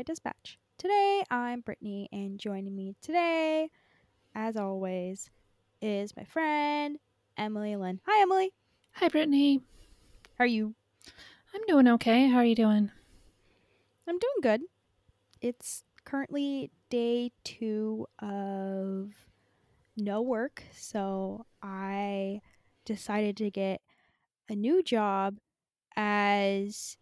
By Dispatch. Today I'm Brittany, and joining me today, as always, is my friend Emily Lynn. Hi, Emily. Hi, Brittany. How are you? I'm doing okay. How are you doing? I'm doing good. It's currently day two of no work, so I decided to get a new job as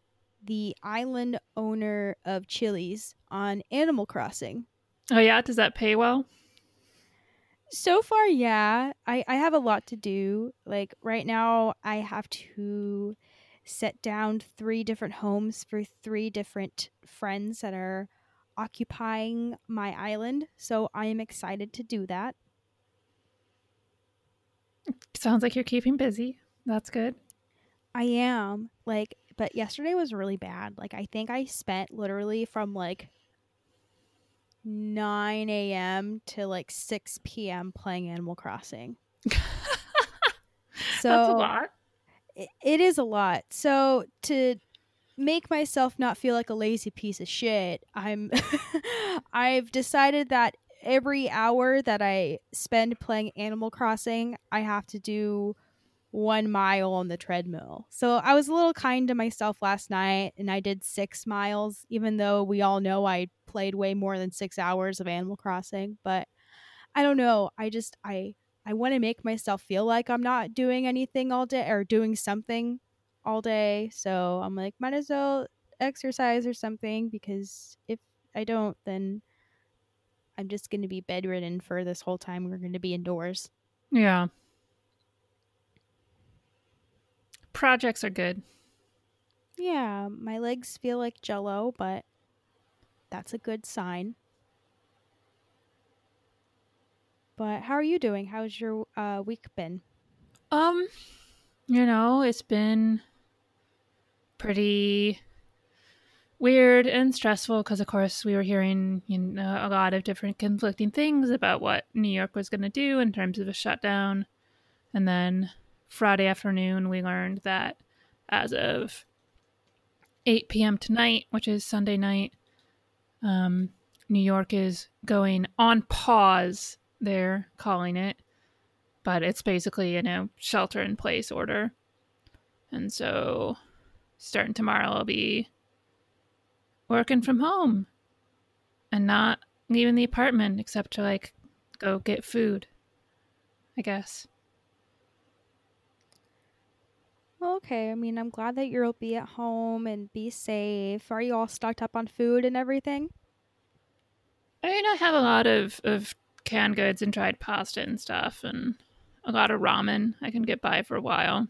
the island owner of Chili's on Animal Crossing. Oh yeah, does that pay well? So far, yeah. I, I have a lot to do. Like right now, I have to set down three different homes for three different friends that are occupying my island. So I am excited to do that. Sounds like you're keeping busy. That's good. I am. Like, but yesterday was really bad. Like, I think I spent literally from like 9 a.m. to like 6 p.m. playing Animal Crossing. so That's a lot. it- it is a lot. So to make myself not feel like a lazy piece of shit, I'm I've decided that every hour that I spend playing Animal Crossing, I have to do one mile on the treadmill. So I was a little kind to myself last night and I did six miles, even though we all know I played way more than six hours of Animal Crossing. But I don't know. I just I I want to make myself feel like I'm not doing anything all day or doing something all day. So I'm like, might as well exercise or something because if I don't, then I'm just going to be bedridden for this whole time. We're going to be indoors. Yeah. Projects are good. Yeah, my legs feel like jello, but that's a good sign. But how are you doing? How's your uh, week been? Um, you know, it's been pretty weird and stressful because, of course, we were hearing you know a lot of different conflicting things about what New York was going to do in terms of a shutdown, and then Friday afternoon we learned that as of 8 p.m. tonight, which is Sunday night, um, New York is going on pause. They're calling it but it's basically you know shelter in place order and so starting tomorrow i'll be working from home and not leaving the apartment except to like go get food i guess Well, okay. I mean, I'm glad that you'll be at home and be safe. Are you all stocked up on food and everything? i mean i have a lot of of canned goods and dried pasta and stuff and a lot of ramen i can get by for a while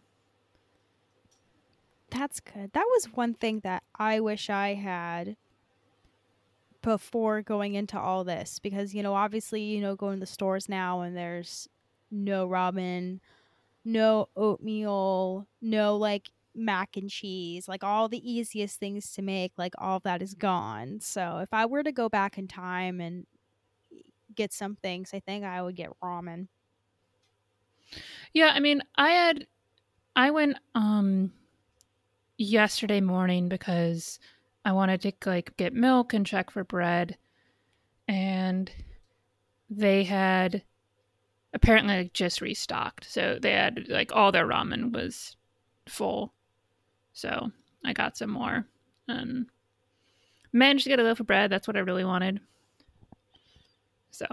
That's good. That was one thing that I wish I had before going into all this because, you know, obviously, you know, going to the stores now and there's no ramen, no oatmeal, no like mac and cheese, like all the easiest things to make, like all that is gone. So if I were to go back in time and get some things, I think I would get ramen. Yeah, I mean, I had I went um yesterday morning because I wanted to like get milk and check for bread, and they had apparently like, just restocked. So they had like all their ramen was full. So I got some more and managed to get a loaf of bread. That's what I really wanted. So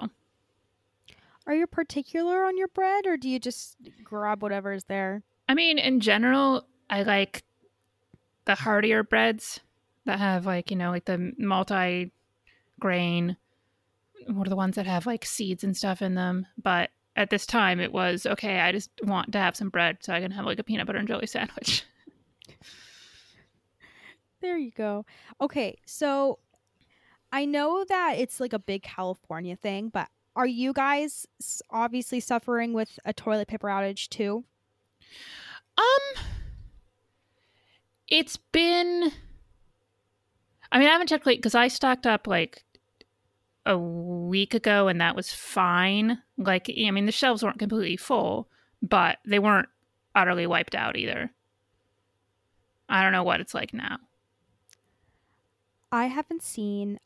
Are you particular on your bread or do you just grab whatever is there? I mean, in general, I like the heartier breads that have like, you know, like the multi grain what are the ones that have like seeds and stuff in them. But at this time it was okay, I just want to have some bread so I can have like a peanut butter and jelly sandwich. There you go. Okay, so I know that it's like a big California thing, but are you guys obviously suffering with a toilet paper outage too? Um, it's been. I mean, I haven't checked like because I stocked up like a week ago, and that was fine. Like, I mean, the shelves weren't completely full, but they weren't utterly wiped out either. I don't know what it's like now. I haven't seen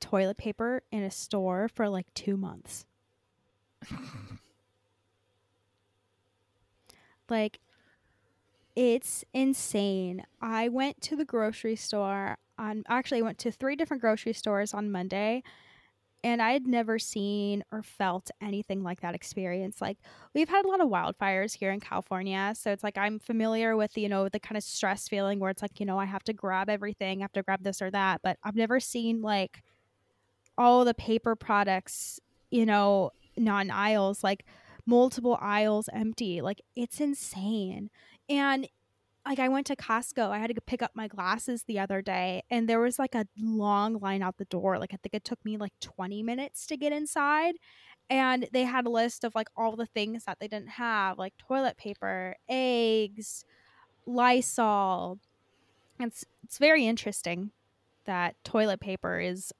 toilet paper in a store for like two months. like, it's insane. I went to the grocery store on actually I went to three different grocery stores on Monday and I had never seen or felt anything like that experience. Like we've had a lot of wildfires here in California, so it's like I'm familiar with you know the kind of stress feeling where it's like you know I have to grab everything, I have to grab this or that, but I've never seen like all the paper products, you know, non aisles, like multiple aisles empty. Like it's insane. And like I went to Costco. I had to pick up my glasses the other day and there was like a long line out the door. Like I think it took me like 20 minutes to get inside. And they had a list of like all the things that they didn't have, like toilet paper, eggs, Lysol. It's it's very interesting that toilet paper is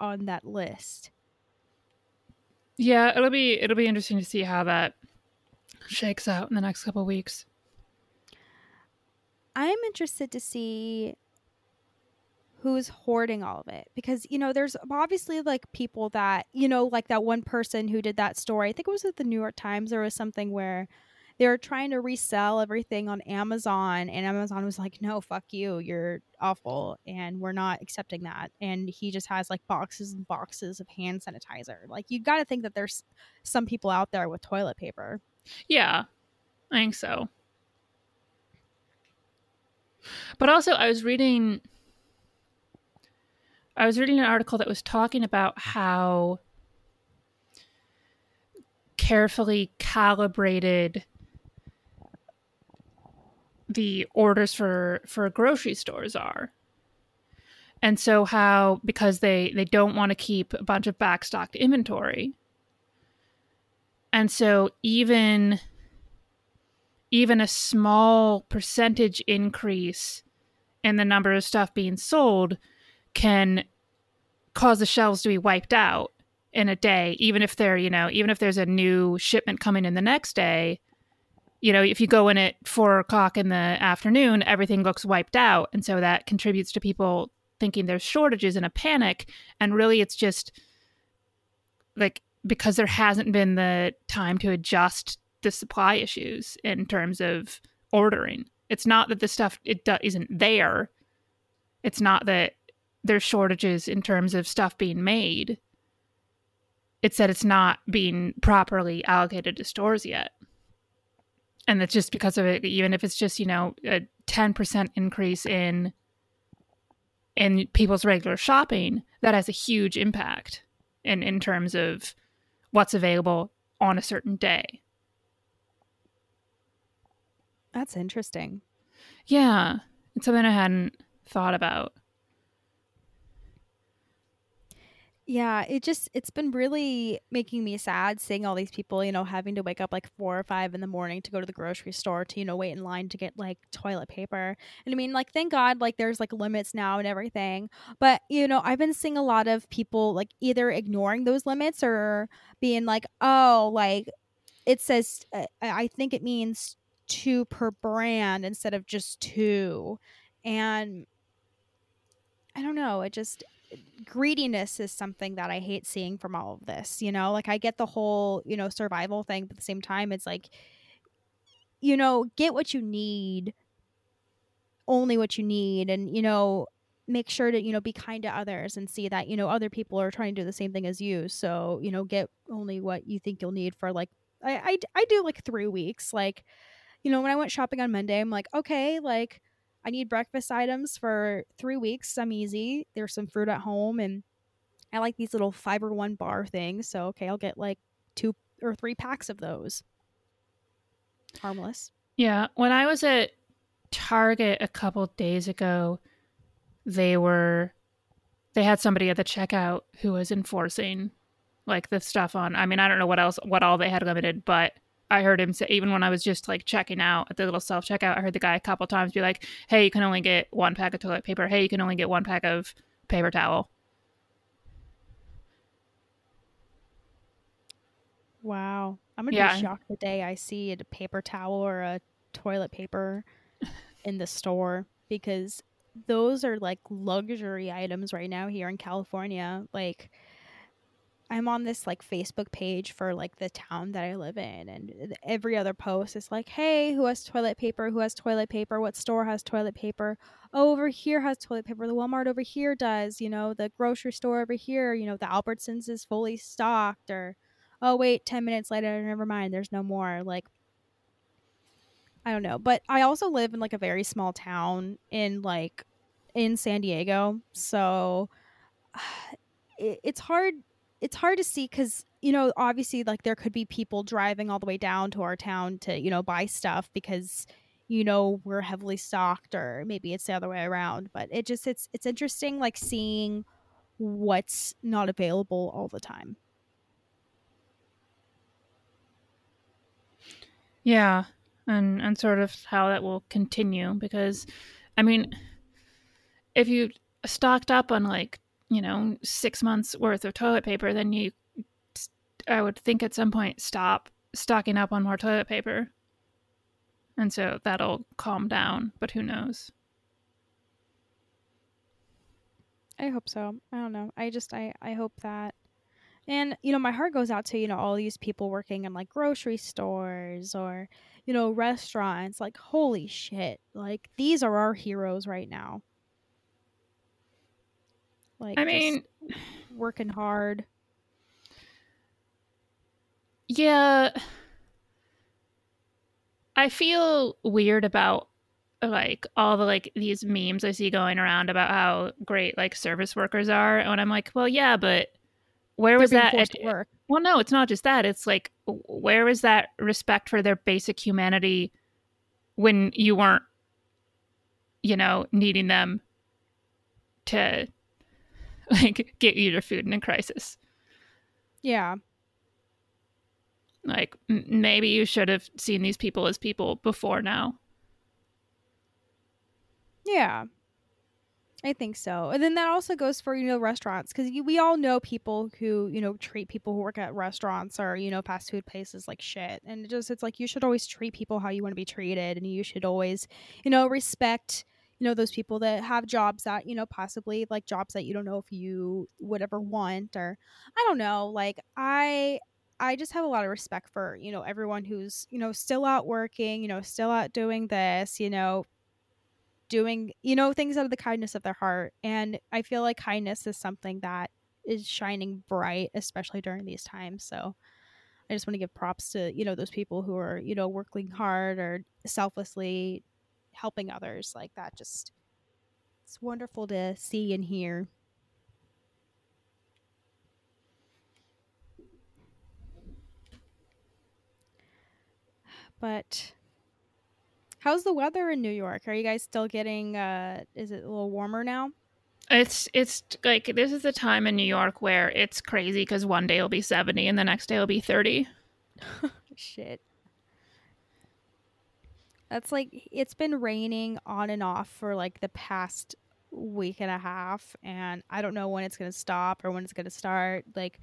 on that list. Yeah, it'll be it'll be interesting to see how that shakes out in the next couple of weeks. I'm interested to see who's hoarding all of it because you know there's obviously like people that you know like that one person who did that story. I think it was at the new york times. Or was something where they were trying to resell everything on amazon and amazon was like no fuck you. You're awful and we're not accepting that. And he just has like boxes and boxes of hand sanitizer. Like you got to think that there's some people out there with toilet paper. Yeah, I think so. But also, I was reading. I was reading an article that was talking about how carefully calibrated the orders for for grocery stores are and so how because they they don't want to keep a bunch of backstocked inventory and so even even a small percentage increase in the number of stuff being sold can cause the shelves to be wiped out in a day. Even if they're you know even if there's a new shipment coming in the next day you know if you go in at four o'clock in the afternoon everything looks wiped out. And so that contributes to people thinking there's shortages and a panic. And really it's just like because there hasn't been the time to adjust the supply issues in terms of ordering. It's not that the stuff it do- isn't there. It's not that there's shortages in terms of stuff being made. It's that it's not being properly allocated to stores yet. And that's just because of it even if it's just you know a 10% increase in in people's regular shopping that has a huge impact in in terms of what's available on a certain day that's interesting yeah it's something i hadn't thought about Yeah, it just it's been really making me sad seeing all these people, you know, having to wake up like four or five in the morning to go to the grocery store to, you know, wait in line to get like toilet paper. And I mean, like thank God like there's like limits now and everything. But, you know, I've been seeing a lot of people like either ignoring those limits or being like, "Oh, like it says uh, I think it means two per brand instead of just two. And I don't know, it just greediness is something that I hate seeing from all of this, you know? Like I get the whole, you know, survival thing, but at the same time it's like you know, get what you need, only what you need and you know, make sure to, you know, be kind to others and see that, you know, other people are trying to do the same thing as you. So, you know, get only what you think you'll need for like I I, I do like 3 weeks like you know, when I went shopping on Monday, I'm like, okay, like I need breakfast items for three weeks. I'm easy. There's some fruit at home, and I like these little fiber one bar things. So okay, I'll get like two or three packs of those. Harmless. Yeah, when I was at Target a couple days ago, they were they had somebody at the checkout who was enforcing like the stuff on. I mean, I don't know what else what all they had limited, but I heard him say, even when I was just like checking out at the little self checkout, I heard the guy a couple times be like, "Hey, you can only get one pack of toilet paper. Hey, you can only get one pack of paper towel." Wow, I'm gonna Yeah. be shocked the day I see a paper towel or a toilet paper in the store because those are like luxury items right now here in California. Like I'm on this like Facebook page for like the town that I live in, and every other post is like, "Hey, who has toilet paper? Who has toilet paper? What store has toilet paper? Oh, over here has toilet paper. The Walmart over here does. You know, the grocery store over here. You know, the Albertsons is fully stocked. Or, oh wait, ten minutes later, never mind. There's no more. Like, I don't know. But I also live in like a very small town in like in San Diego, so it, it's hard it's hard to see because you know obviously like there could be people driving all the way down to our town to you know buy stuff because you know we're heavily stocked or maybe it's the other way around but it just it's it's interesting like seeing what's not available all the time. Yeah, and and sort of how that will continue because, I mean, if you stocked up on like you know six months worth of toilet paper, then you, I would think at some point stop stocking up on more toilet paper, and so that'll calm down. But who knows? i hope so i don't know i just i i hope that and you know my heart goes out to you know all these people working in like grocery stores or you know restaurants like holy shit like these are our heroes right now like I just mean, working hard Yeah. I feel weird about like all the like these memes I see going around about how great like service workers are and I'm like, well yeah, but where They're was that at- work well no, it's not just that. It's like where was that respect for their basic humanity when you weren't you know, needing them to like get you your food in a crisis. yeah Like m- maybe you should have seen these people as people before now. Yeah. I think so. And then that also goes for, you know, restaurants because we all know people who, you know, treat people who work at restaurants or, you know, fast food places like shit. And it just, it's like you should always treat people how you want to be treated. And you should always, you know, respect, you know, those people that have jobs that, you know, possibly like jobs that you don't know if you would ever want or I don't know. Like, I, I just have a lot of respect for, you know, everyone who's, you know, still out working, you know, still out doing this, you know, doing you know things out of the kindness of their heart and i feel like kindness is something that is shining bright especially during these times so i just want to give props to you know those people who are you know working hard or selflessly helping others like that just it's wonderful to see and hear but How's the weather in New York? Are you guys still getting uh is it a little warmer now? It's it's like this is the time in New York where it's crazy because one day it'll be seventy and the next day it'll be thirty. Shit. That's like it's been raining on and off for like the past week and a half and I don't know when it's going to stop or when it's going to start. Like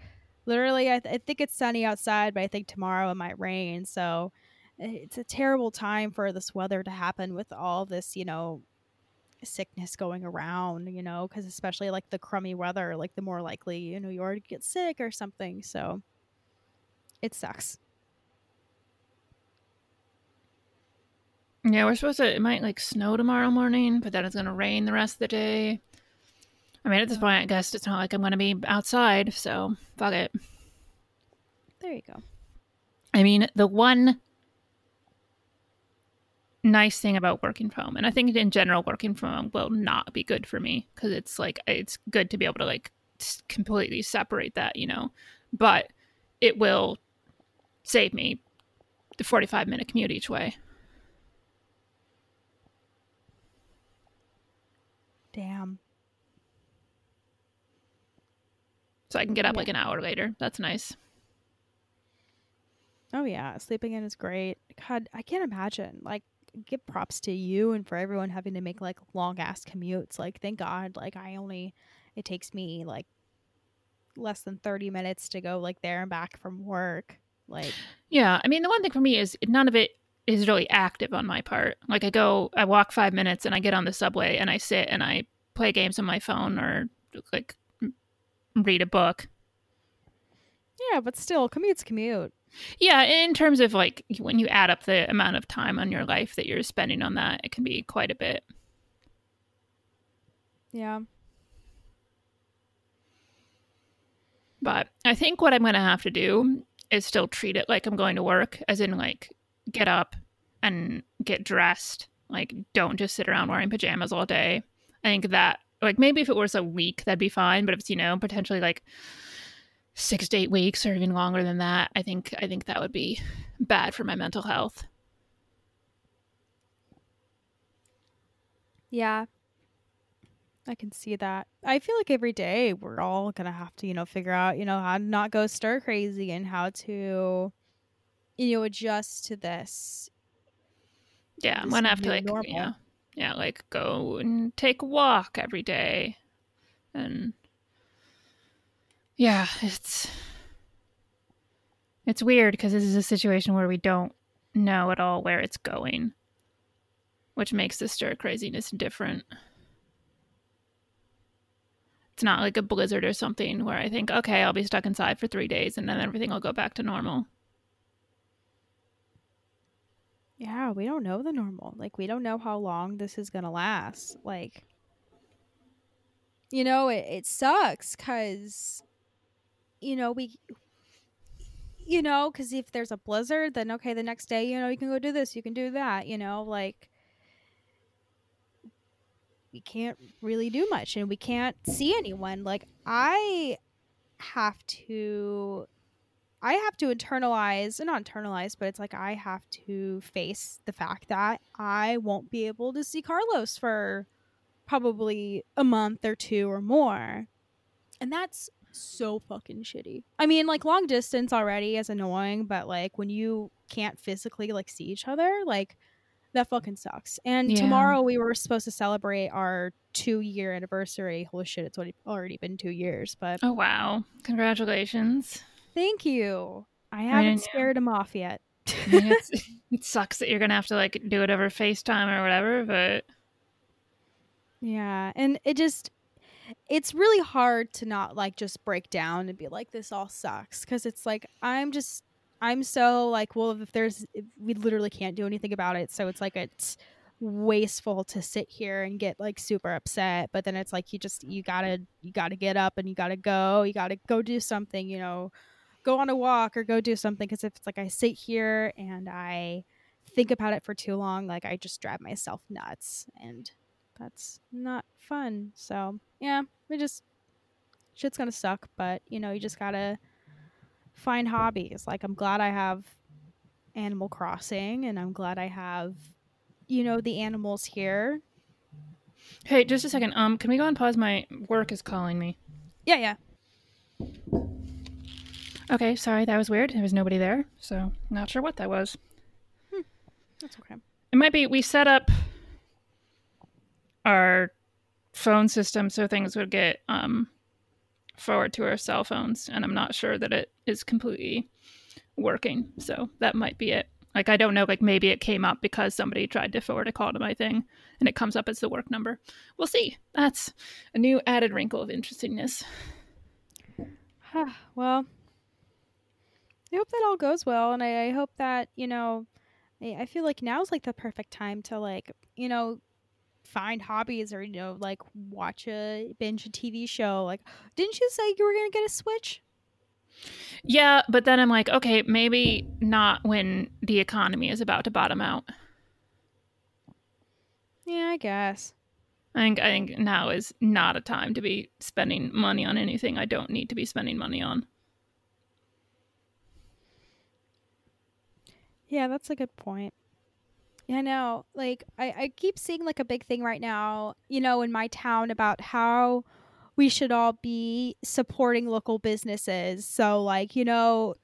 literally I, th- I think it's sunny outside, but I think tomorrow it might rain. So eh, it's a terrible time for this weather to happen with all this, you know, sickness going around, you know, because especially like the crummy weather, like the more likely, you know, you to get sick or something. So it sucks. Yeah, we're supposed to. It might like snow tomorrow morning, but then it's gonna rain the rest of the day. I mean, at this point, I guess it's not like I'm gonna be outside, so fuck it. There you go. I mean, the one nice thing about working from home, and I think in general, working from home will not be good for me because it's like it's good to be able to like completely separate that, you know, but it will save me the 45 minute commute each way. Damn. So I can get up Yeah. like an hour later. That's nice. Oh yeah, sleeping in is great. God, I can't imagine. Like, give props to you and for everyone having to make like long ass commutes. Like, thank God. Like, I only it takes me like less than thirty minutes to go like there and back from work. Like, Yeah, I mean the one thing for me is none of it is really active on my part. Like I go, I walk five minutes and I get on the subway and I sit and I play games on my phone or like read a book. yeah, but still, commute's commute. Yeah, in terms of like when you add up the amount of time on your life that you're spending on that, it can be quite a bit. Yeah. But I think what I'm going to have to do is still treat it like I'm going to work, as in, like, get up and get dressed. Like, don't just sit around wearing pajamas all day. I think that, like, maybe if it was a week, that'd be fine. But if it's, you know, potentially like six to eight weeks or even longer than that, I think, I think that would be bad for my mental health. Yeah. I can see that. I feel like every day we're all gonna have to, you know, figure out, you know, how to not go stir crazy and how to, you know, adjust to this. Yeah, I'm gonna have to like normal. yeah, yeah, like go and take a walk every day, and yeah, it's it's weird because this is a situation where we don't know at all where it's going, which makes the stir craziness different. It's not like a blizzard or something where I think, okay, I'll be stuck inside for three days and then everything will go back to normal. Yeah, we don't know the normal. Like we don't know how long this is gonna last. Like, you know, it, it sucks because, you know, we, you know, because if there's a blizzard, then okay, the next day, you know, you can go do this, you can do that. You know, like we can't really do much, and we can't see anyone. Like I have to I have to internalize, not internalize, but it's like I have to face the fact that I won't be able to see Carlos for probably a month or two or more. And that's so fucking shitty. I mean, like long distance already is annoying, but like when you can't physically like see each other, like that fucking sucks. And Yeah. tomorrow we were supposed to celebrate our two year anniversary. Holy shit, it's already- already been two years, but Oh wow! Congratulations. Thank you. I haven't yeah. scared him off yet. I it sucks that you're gonna have to like do it over FaceTime or whatever, but yeah, and it just it's really hard to not like just break down and be like this all sucks cuz it's like I'm just I'm so like well if there's if we literally can't do anything about it, so it's like it's wasteful to sit here and get like super upset, but then it's like you just you got to you got to get up and you got to go, you got to go do something, you know, go on a walk or go do something cuz if it's like I sit here and I think about it for too long, like I just drive myself nuts and that's not fun. So, yeah, we just shit's gonna suck, but you know, you just gotta find hobbies. Like, I'm glad I have Animal Crossing, and I'm glad I have, you know, the animals here. hey, just a second. Um, can we go and pause? My work is calling me. Yeah, yeah. Okay, sorry, that was weird. There was nobody there, so not sure what that was. That's okay. It might be we set up our phone system so things would get um forward to our cell phones, and I'm not sure that it is completely working. So that might be it. Like I don't know, like maybe it came up because somebody tried to forward a call to my thing and it comes up as the work number. We'll see. That's a new added wrinkle of interestingness. well, I hope that all goes well, and I, I hope that you know, I, I feel like now's like the perfect time to like you know find hobbies or you know like watch a binge a TV show. Like, didn't you say you were gonna get a Switch? Yeah, but then I'm like, okay, maybe not when the economy is about to bottom out. Yeah, I guess. I think I think now is not a time to be spending money on anything I don't need to be spending money on. Yeah, that's a good point. Yeah, no, like I, I keep seeing like a big thing right now, you know, in my town about how we should all be supporting local businesses. So like, you know,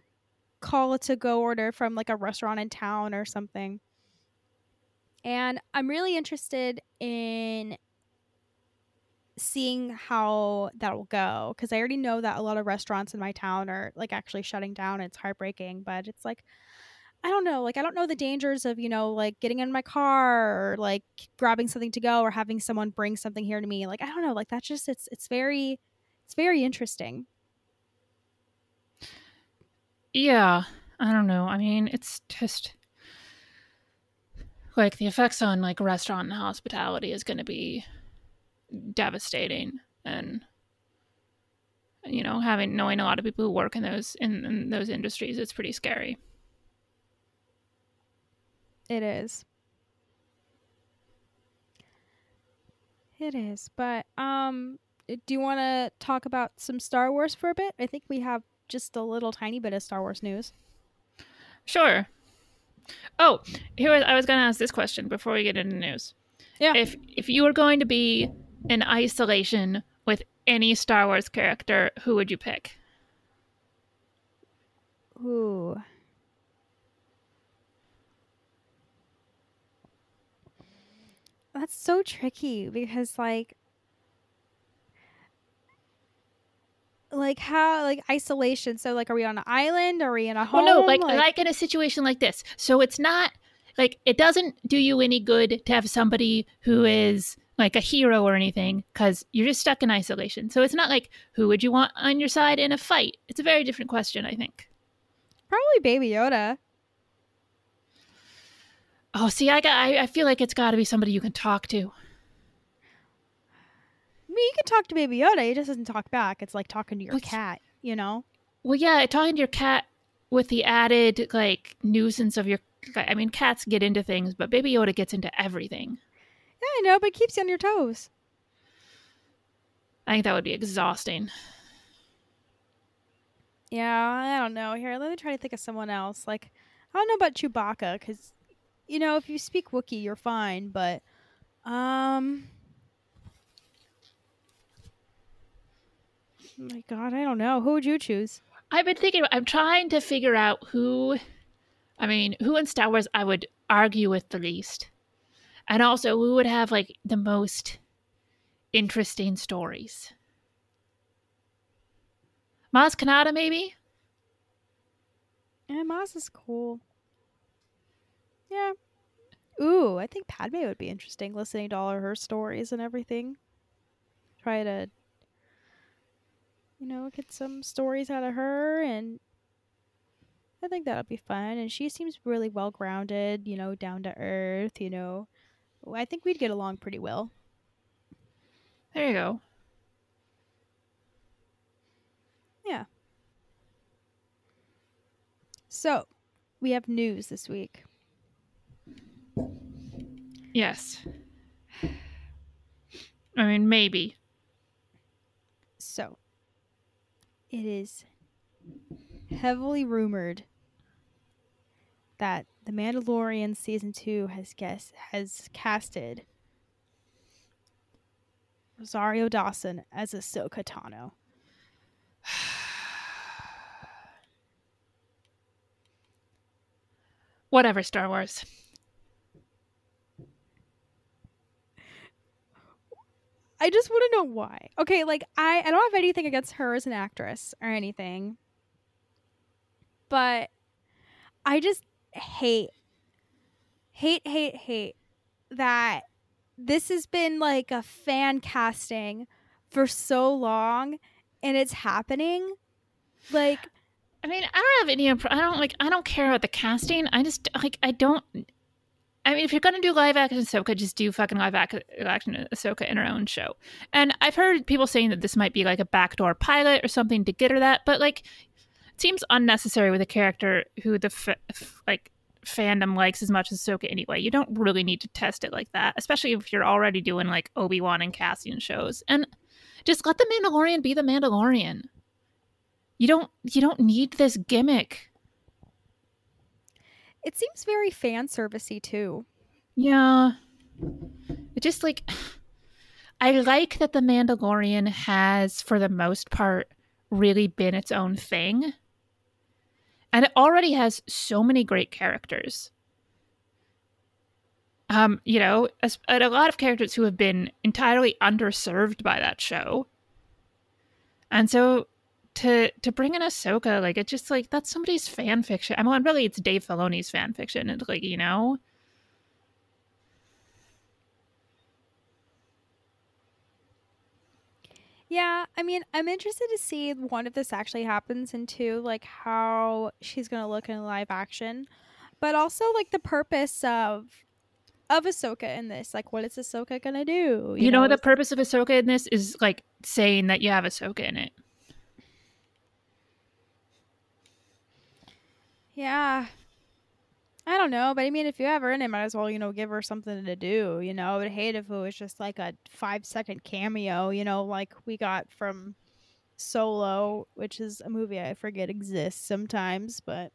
call it to go order from like a restaurant in town or something. And I'm really interested in seeing how that will go because I already know that a lot of restaurants in my town are like actually shutting down. It's heartbreaking, but it's like I don't know. Like, I don't know the dangers of, you know, like getting in my car or like grabbing something to go or having someone bring something here to me. Like, I don't know. Like, that's just, it's, it's very, it's very interesting. Yeah. I don't know. I mean, it's just like the effects on like restaurant and hospitality is going to be devastating. And, you know, having, knowing a lot of people who work in those, in, in those industries, it's pretty scary. It is. It is. But um do you want to talk about some Star Wars for a bit? I think we have just a little tiny bit of Star Wars news. Sure. Oh, here was, I was going to ask this question before we get into news. Yeah. If if you were going to be in isolation with any Star Wars character, who would you pick? Ooh. That's so tricky because like like how like isolation. So like are we on an island? Are we in a home? Well, no, like, like like in a situation like this. So it's not like it doesn't do you any good to have somebody who is like a hero or anything because you're just stuck in isolation. So it's not like who would you want on your side in a fight. It's a very different question, I think. Probably Baby Yoda. Oh, see, I got. I, I feel like it's got to be somebody you can talk to. I mean, you can talk to Baby Yoda. He just doesn't talk back. It's like talking to your cat, you know? Well, yeah, talking to your cat with the added like nuisance of your. I mean, cats get into things, but Baby Yoda gets into everything. Yeah, I know, but it keeps you on your toes. I think that would be exhausting. Yeah, I don't know. Here, let me try to think of someone else. Like, I don't know about Chewbacca because you know, if you speak Wookiee, you're fine, but um oh my god, I don't know. Who would you choose? I've been thinking I'm trying to figure out who I mean, who in Star Wars I would argue with the least. And also who would have like the most interesting stories. Maz Kanata maybe? Yeah, Maz is cool. Yeah. Ooh, I think Padme would be interesting listening to all of her stories and everything. Try to, you know, get some stories out of her, and I think that'll be fun. And she seems really well grounded, you know, down to earth, you know. I think we'd get along pretty well. There you go. Yeah. So, we have news this week. Yes. I mean, maybe. So, it is heavily rumored that The Mandalorian season 2 has guess has casted Rosario Dawson as Ahsoka Tano. Whatever, Star Wars. I just want to know why. Okay, like I I don't have anything against her as an actress or anything. But I just hate hate, hate, hate that this has been like a fan casting for so long and it's happening. Like, I mean, I don't have any. I don't like. I don't care about the casting. I just like. I don't. I mean, if you're gonna do live action Ahsoka, just do fucking live action Ahsoka in her own show. And I've heard people saying that this might be like a backdoor pilot or something to get her that, but like, it seems unnecessary with a character who the f- like fandom likes as much as Ahsoka anyway. You don't really need to test it like that, especially if you're already doing like Obi Wan and Cassian shows. And just let the Mandalorian be the Mandalorian. You don't you don't need this gimmick. It seems very fan servicey too. Yeah. It just like I like that the Mandalorian has for the most part really been its own thing. And it already has so many great characters. Um, you know, a, a lot of characters who have been entirely underserved by that show. And so to to bring in Ahsoka, like it's just like that's somebody's fan fiction. I mean, really, it's Dave Filoni's fan fiction. It's like you know. Yeah, I mean, I'm interested to see one if this actually happens, and two, like how she's gonna look in live action, but also like the purpose of of Ahsoka in this. Like, what is Ahsoka gonna do? You, you know, know, the purpose of Ahsoka in this is like saying that you have Ahsoka in it. Yeah. I don't know, but I mean, if you have her in it, might as well, you know, give her something to do. You know, I would hate if it was just like a five second cameo, you know, like we got from Solo, which is a movie I forget exists sometimes, but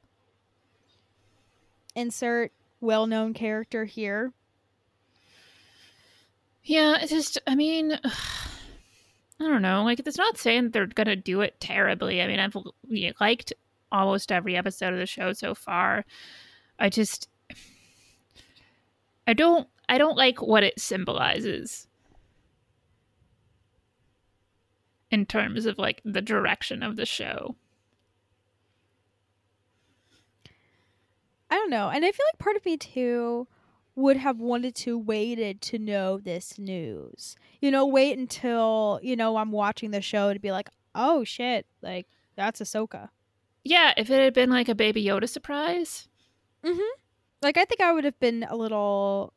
insert well known character here. Yeah, it's just, I mean, I don't know. Like, it's not saying they're going to do it terribly. I mean, I've liked almost every episode of the show so far. I just I don't I don't like what it symbolizes in terms of like the direction of the show. I don't know. And I feel like part of me too would have wanted to waited to know this news. You know, wait until, you know, I'm watching the show to be like, "Oh shit, like that's Ahsoka." Yeah, if it had been like a Baby Yoda surprise. Mm-hmm. Like I think I would have been a little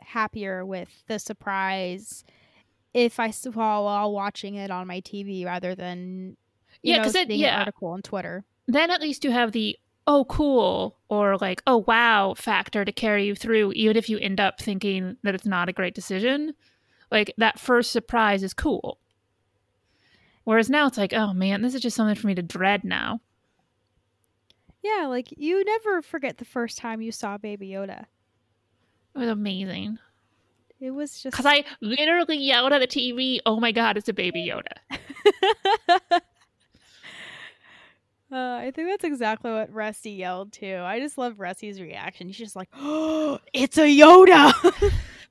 happier with the surprise if I saw while watching it on my TV rather than yeah, because it yeah article on Twitter. Then at least you have the oh cool or like oh wow factor to carry you through, even if you end up thinking that it's not a great decision. Like that first surprise is cool. Whereas now it's like, oh man, this is just something for me to dread now. Yeah, like you never forget the first time you saw Baby Yoda. It was amazing. It was just because I literally yelled at the TV, "Oh my god, it's a Baby Yoda!" uh, I think that's exactly what Rusty yelled too. I just love Rusty's reaction. He's just like, "Oh, it's a Yoda!"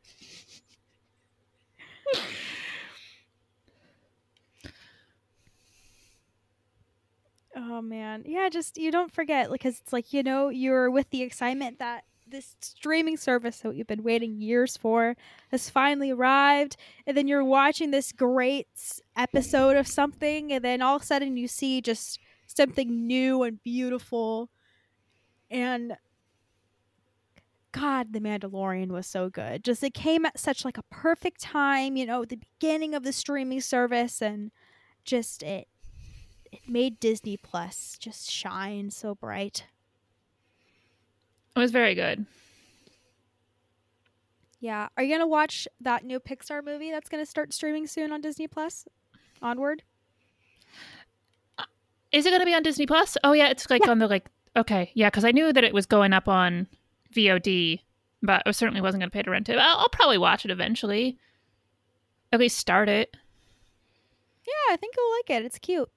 Oh man. Yeah, just you don't forget because it's like, you know, you're with the excitement that this streaming service that you've been waiting years for has finally arrived and then you're watching this great episode of something and then all of a sudden you see just something new and beautiful and god the mandalorian was so good just it came at such like a perfect time you know the beginning of the streaming service and just it it made Disney Plus just shine so bright. It was very good. Yeah. Are you gonna watch that new Pixar movie that's gonna start streaming soon on Disney Plus? Onward. Uh, is it gonna be on Disney Plus? Oh yeah, it's like yeah. on the like. Okay, yeah, because I knew that it was going up on VOD, but I certainly wasn't gonna pay to rent it. I'll, I'll probably watch it eventually. At least start it. Yeah, I think you'll like it. It's cute.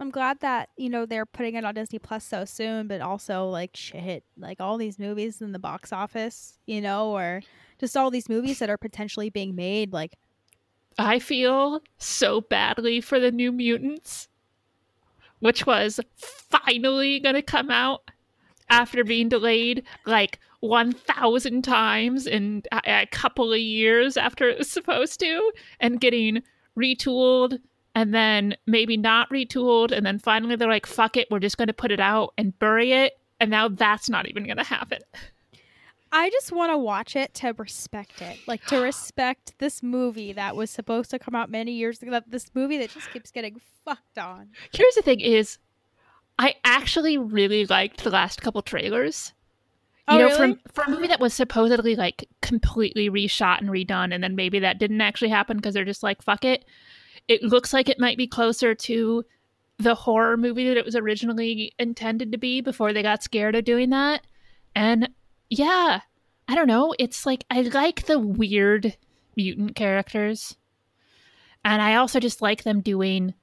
I'm glad that you know they're putting it on Disney Plus so soon, but also like shit, like all these movies in the box office, you know, or just all these movies that are potentially being made. Like, I feel so badly for the New Mutants, which was finally gonna come out. after being delayed like 1000 times in a couple of years after it was supposed to and getting retooled and then maybe not retooled and then finally they're like fuck it we're just going to put it out and bury it and now that's not even going to happen I just want to watch it to respect it, like to respect this movie that was supposed to come out many years ago. This movie that just keeps getting fucked on. here's the thing is i actually really liked the last couple trailers you Oh, know really? from for a movie that was supposedly like completely reshot and redone and then maybe that didn't actually happen because they're just like fuck it it looks like it might be closer to the horror movie that it was originally intended to be before they got scared of doing that. And yeah i don't know. It's like i like the weird mutant characters. And i also just like them doing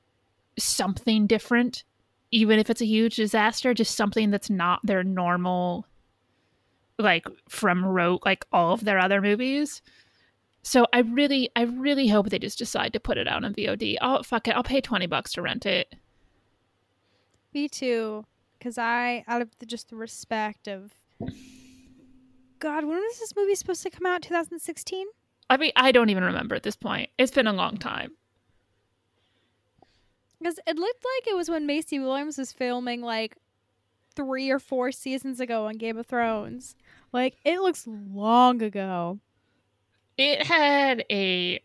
something different even if it's a huge disaster just something that's not their normal like from rote like all of their other movies so i really i really hope they just decide to put it out on vod oh fuck it i'll pay 20 bucks to rent it Me too, because I, out of the, just the respect of, God, when was this movie supposed to come out? 2016. i mean i don't even remember at this point it's been a long time Because it looked like it was when Maisie Williams was filming like three or four seasons ago on Game of Thrones. Like it looks long ago. It had a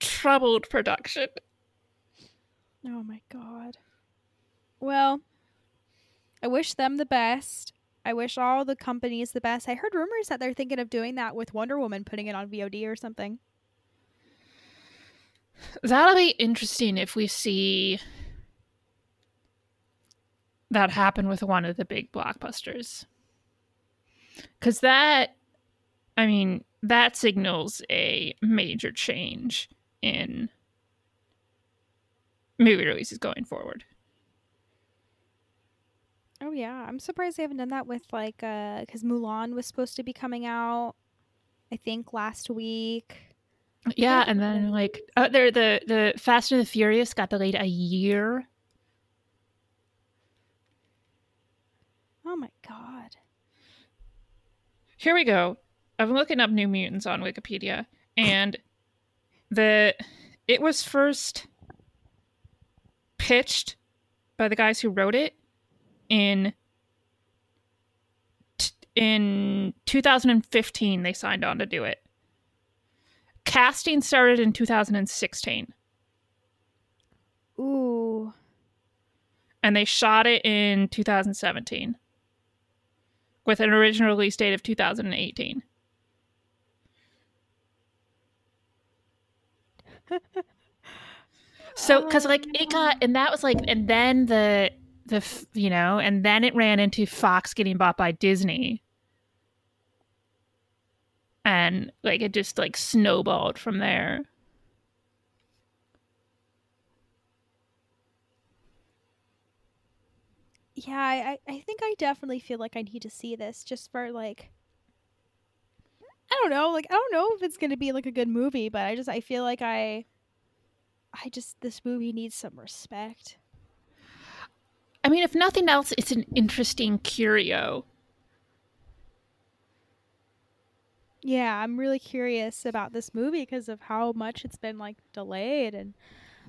troubled production Oh my god. Well, I wish them the best. I wish all the companies the best. I heard rumors that they're thinking of doing that with Wonder Woman, putting it on VOD or something. That'll be interesting if we see that happen with one of the big blockbusters. Because that, I mean, that signals a major change in movie releases going forward. Oh yeah, I'm surprised they haven't done that with like uh cuz Mulan was supposed to be coming out I think last week. Yeah, and then like uh, there the the Fast and the Furious got delayed a year. Oh my god. Here we go. I'm looking up New Mutants on Wikipedia, and the it was first pitched by the guys who wrote it in t- in 2015. They signed on to do it. Casting started in 2016, Ooh. and they shot it in 2017 with an original release date of 2018. So, oh because like it got, and that was like, and then the the you know, and then it ran into Fox getting bought by Disney, and like it just like snowballed from there. Yeah, I, I I think I definitely feel like I need to see this just for like I don't know, like I don't know if it's to be like a good movie, but I just I feel like I I just this movie needs some respect. I mean, if nothing else, it's an interesting curio. Yeah, I'm really curious about this movie because of how much it's been like delayed and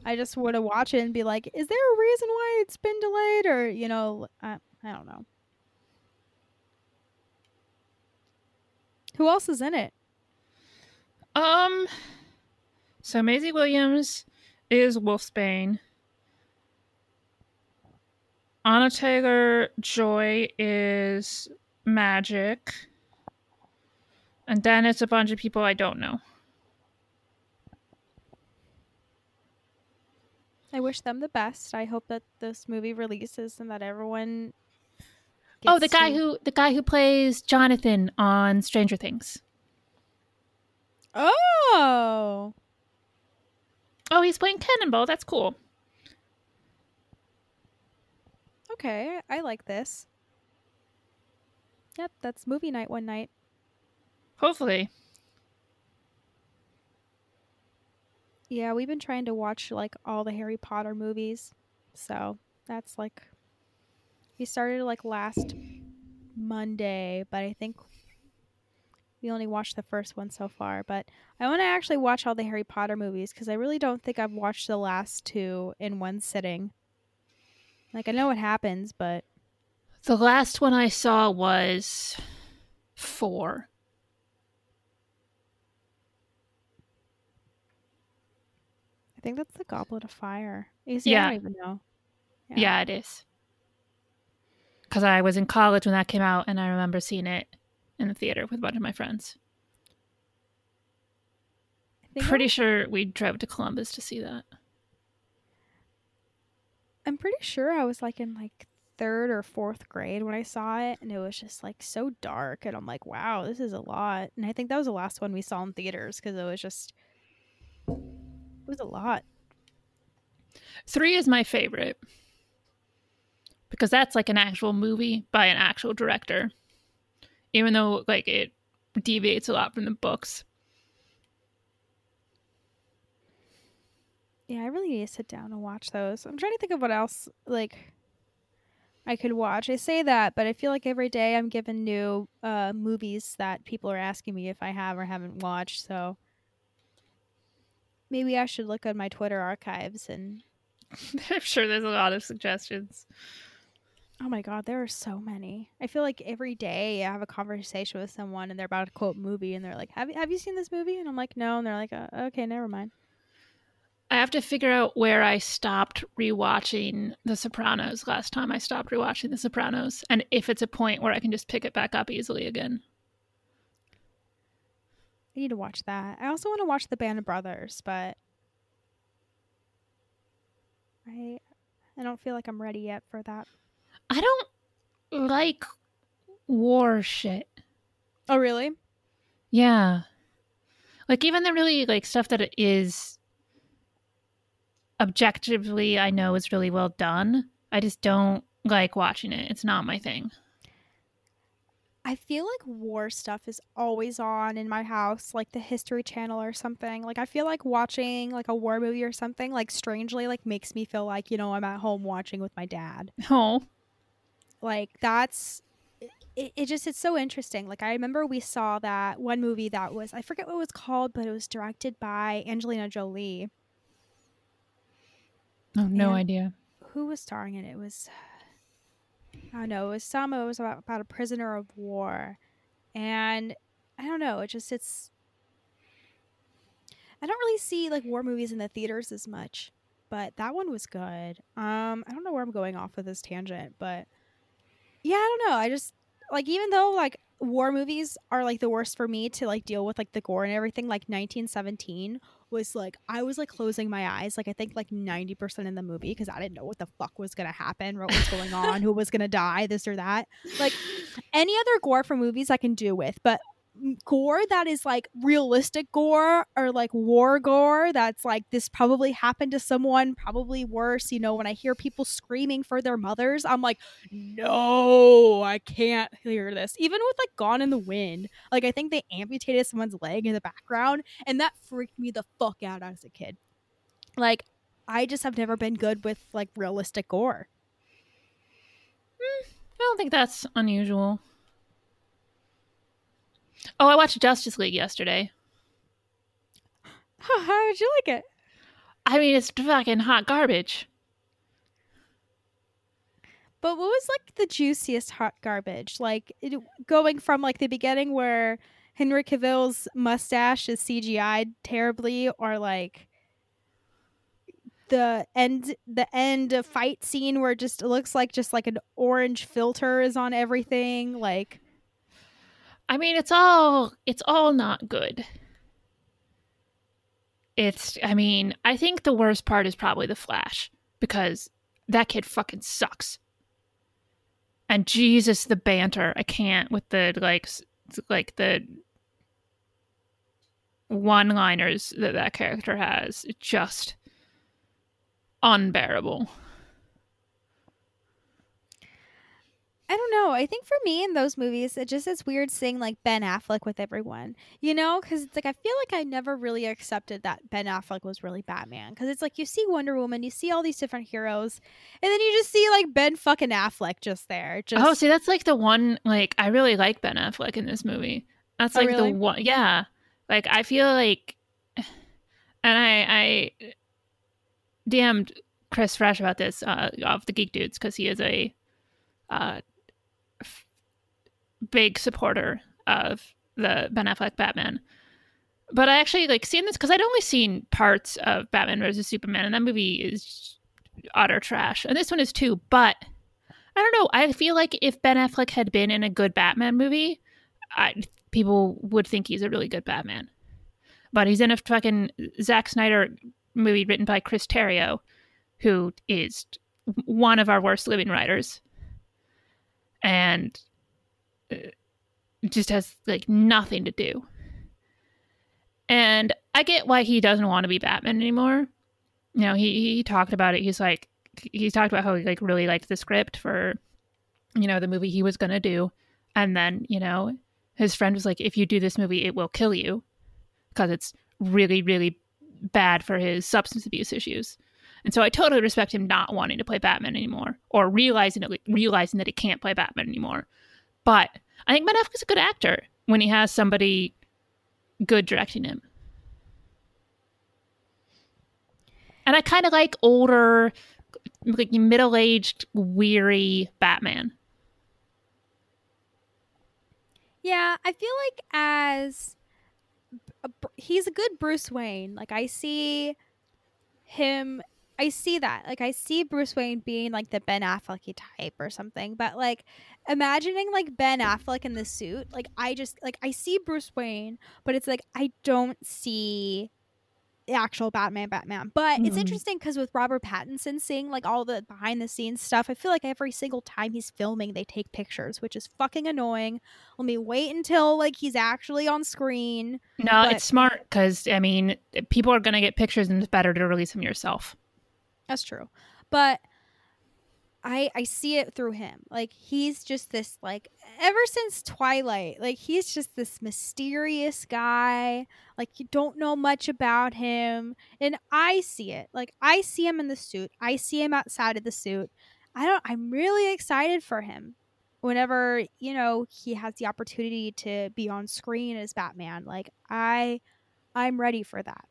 I just want to watch it and be like, is there a reason why it's been delayed or, you know, I, I don't know. Who else is in it? Um, so Maisie Williams is Wolfsbane. Anya Taylor Joy is Magik. And then it's a bunch of people I don't know. I wish them the best. I hope that this movie releases and that everyone oh, the guy to- who the guy who plays Jonathan on Stranger Things. Oh. Oh, he's playing Cannonball. That's cool. Okay, I like this. Yep, that's movie night one night. Hopefully. Yeah, we've been trying to watch like all the Harry Potter movies. So, that's like we started like last Monday, but I think we only watched the first one so far. But I want to actually watch all the Harry Potter movies because I really don't think I've watched the last two in one sitting. Like I know what happens, but The last one I saw was four. I think that's the Goblet of Fire. See, I Yeah. don't even know. Yeah, it is. Because I was in college when that came out, and I remember seeing it in the theater with a bunch of my friends. I think I Pretty sure we drove to Columbus to see that. I'm pretty sure I was like in like third or fourth grade when I saw it, and it was just like so dark, and I'm like, wow, this is a lot. And I think that was the last one we saw in theaters because it was just, it was a lot. Three is my favorite because that's like an actual movie by an actual director, even though like it deviates a lot from the books. Yeah, I really need to sit down and watch those. I'm trying to think of what else like I could watch. I say that, but I feel like every day I'm given new uh, movies that people are asking me if I have or haven't watched. So maybe I should look at my Twitter archives and I'm sure there's a lot of suggestions. Oh my god, there are so many. I feel like every day I have a conversation with someone and they're about to quote movie and they're like, "Have you have you seen this movie?" And I'm like, "No." And they're like, uh, "Okay, never mind." I have to figure out where I stopped rewatching The Sopranos last time I stopped rewatching The Sopranos, and if it's a point where I can just pick it back up easily again. I need to watch that. I also want to watch The Band of Brothers, but I I don't feel like I'm ready yet for that. I don't like war shit. Oh, really? Yeah. Like even the really like stuff that is objectively I know is really well done. I just don't like watching it. It's not my thing. I feel like war stuff is always on in my house, like the History Channel or something. Like I feel like watching like a war movie or something like strangely like makes me feel like, you know, I'm at home watching with my dad. Oh. Like that's it, it just it's so interesting. Like I remember we saw that one movie that was I forget what it was called, but it was directed by Angelina Jolie. Oh, no And- idea. Who was starring in it? It was I don't know, it was some it was about, about a prisoner of war. And I don't know, it just it's I don't really see like war movies in the theaters as much, but that one was good. Um I don't know where I'm going off with this tangent, but yeah, I don't know. I just like even though like war movies are like the worst for me to like deal with like the gore and everything, like 1917 was like I was like closing my eyes like I think like 90% in the movie because I didn't know what the fuck was to happen, what was going on, who was to die, this or that. Like any other gore for movies I can do with, but gore that is like realistic gore or like war gore that's like this probably happened to someone probably worse you know when i hear people screaming for their mothers i'm like no i can't hear this. Even with like gone in the wind like i think they amputated someone's leg in the background and that freaked me the fuck out as a kid. Like i just have never been good with like realistic gore. Hmm, I don't think that's unusual. Oh, I watched Justice League yesterday. how would you like it I mean, it's fucking hot garbage. But what was like the juiciest hot garbage? Like it, going from like the beginning where Henry Cavill's mustache is CGI'd terribly, or like the end the end fight scene where it just it looks like just like an orange filter is on everything. Like I mean, it's all it's all not good. It's I mean, I think the worst part is probably the Flash because that kid fucking sucks. And Jesus, the banter, I can't with the like like the one-liners that that character has. Just unbearable. I don't know. I think for me in those movies, it just is weird seeing like Ben Affleck with everyone, you know? Because it's like I feel like I never really accepted that Ben Affleck was really Batman. Because it's like you see Wonder Woman, you see all these different heroes, and then you just see like Ben fucking Affleck just there. Just Oh, see, that's like the one. Like, I really like Ben Affleck in this movie. That's Oh, like really? the one. Yeah, like I feel like, and I I DM'd Chris Fresh about this uh, of the Geek Dudes because he is a uh, big supporter of the Ben Affleck Batman. But I actually like seeing this because I'd only seen parts of Batman versus Superman, and that movie is utter trash. And this one is too. But I don't know. I feel like if Ben Affleck had been in a good Batman movie, I, people would think he's a really good Batman. But he's in a fucking Zack Snyder movie written by Chris Terrio, who is one of our worst living writers, and Uh, just has like nothing to do. And I get why he doesn't want to be Batman anymore. You know, he he talked about it. He's like he's talked about how he like really liked the script for you know the movie he was gonna do, and then you know his friend was like, if you do this movie, it will kill you because it's really really bad for his substance abuse issues. And so I totally respect him not wanting to play Batman anymore or realizing it, realizing that he can't play Batman anymore. But I think Ben Affleck's a good actor when he has somebody good directing him. And I kind of like older, like middle-aged, weary Batman. Yeah, I feel like as a he's a good Bruce Wayne. Like I see him I see that. Like I see Bruce Wayne being like the Ben Affleck type or something. But like imagining like Ben Affleck in the suit, like I just like I see Bruce Wayne, but it's like I don't see the actual Batman Batman. But it's Mhm. interesting because with Robert Pattinson seeing like all the behind the scenes stuff, I feel like every single time he's filming they take pictures, which is fucking annoying. Let me wait until like he's actually on screen. No, But- it's smart because I mean, people are gonna get pictures, and it's better to release them yourself. That's true. But I I see it through him. Like he's just this like ever since Twilight, like he's just this mysterious guy. Like you don't know much about him. And I see it. Like I see him in the suit. I see him outside of the suit. I don't I'm really excited for him. Whenever, you know, he has the opportunity to be on screen as Batman. Like I I'm ready for that.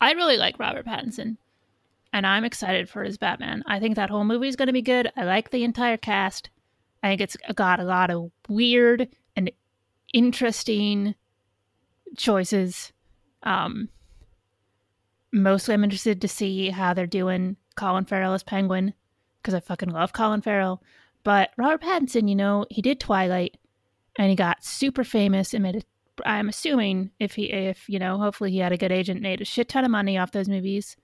I really like Robert Pattinson, and I'm excited for his Batman. I think that whole movie is going to be good. I like the entire cast. I think it's got a lot of weird and interesting choices. Um, mostly, I'm interested to see how they're doing Colin Farrell as Penguin because I fucking love Colin Farrell. But Robert Pattinson, you know, he did Twilight, and he got super famous and made a I'm assuming if he, if you know, hopefully he had a good agent, made a shit ton of money off those movies,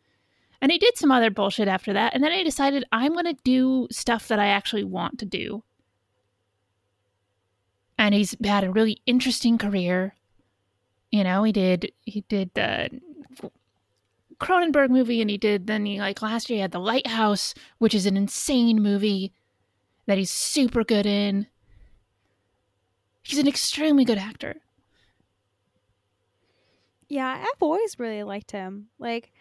and he did some other bullshit after that. And then he decided I'm going to do stuff that I actually want to do. And he's had a really interesting career. You know, he did he did the Cronenberg movie, and he did then he like last year he had The Lighthouse, which is an insane movie that he's super good in. He's an extremely good actor. Yeah, I've always really liked him. Like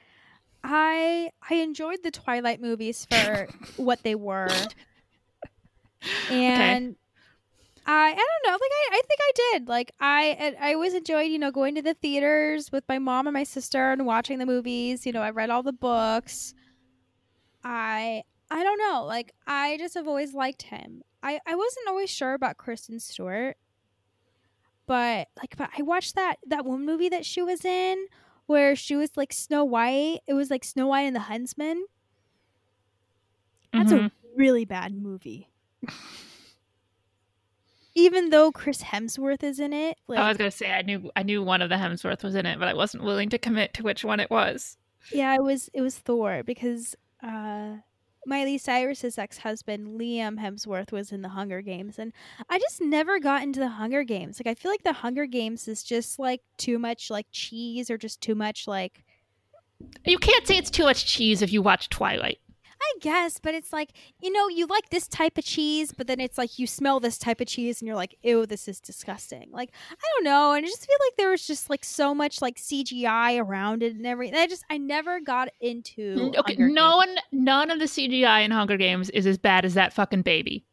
I I enjoyed the Twilight movies for what they were. And I I don't know, like I, I think I did. Like I I always enjoyed, you know, going to the theaters with my mom and my sister and watching the movies. You know, I read all the books. I I don't know, like I just have always liked him. I I wasn't always sure about Kristen Stewart but like but I watched that that one movie that she was in where she was like Snow White. It was like Snow White and the Huntsman. That's Mhm. a really bad movie. Even though Chris Hemsworth is in it, like I was gonna say I knew I knew one of the Hemsworth was in it, but I wasn't willing to commit to which one it was. yeah, it was it was Thor because uh Miley Cyrus's ex-husband Liam Hemsworth was in the Hunger Games and I just never got into the Hunger Games. Like I feel like the Hunger Games is just like too much like cheese or just too much like You can't say it's too much cheese if you watch Twilight. I guess, but it's like, you know, you like this type of cheese, but then it's like you smell this type of cheese and you're like, ew, this is disgusting. Like, I don't know. And I just feel like there was just like so much like CGI around it and everything. I just, I never got into. Okay, Hunger no Games. one, none of the CGI in Hunger Games is as bad as that fucking baby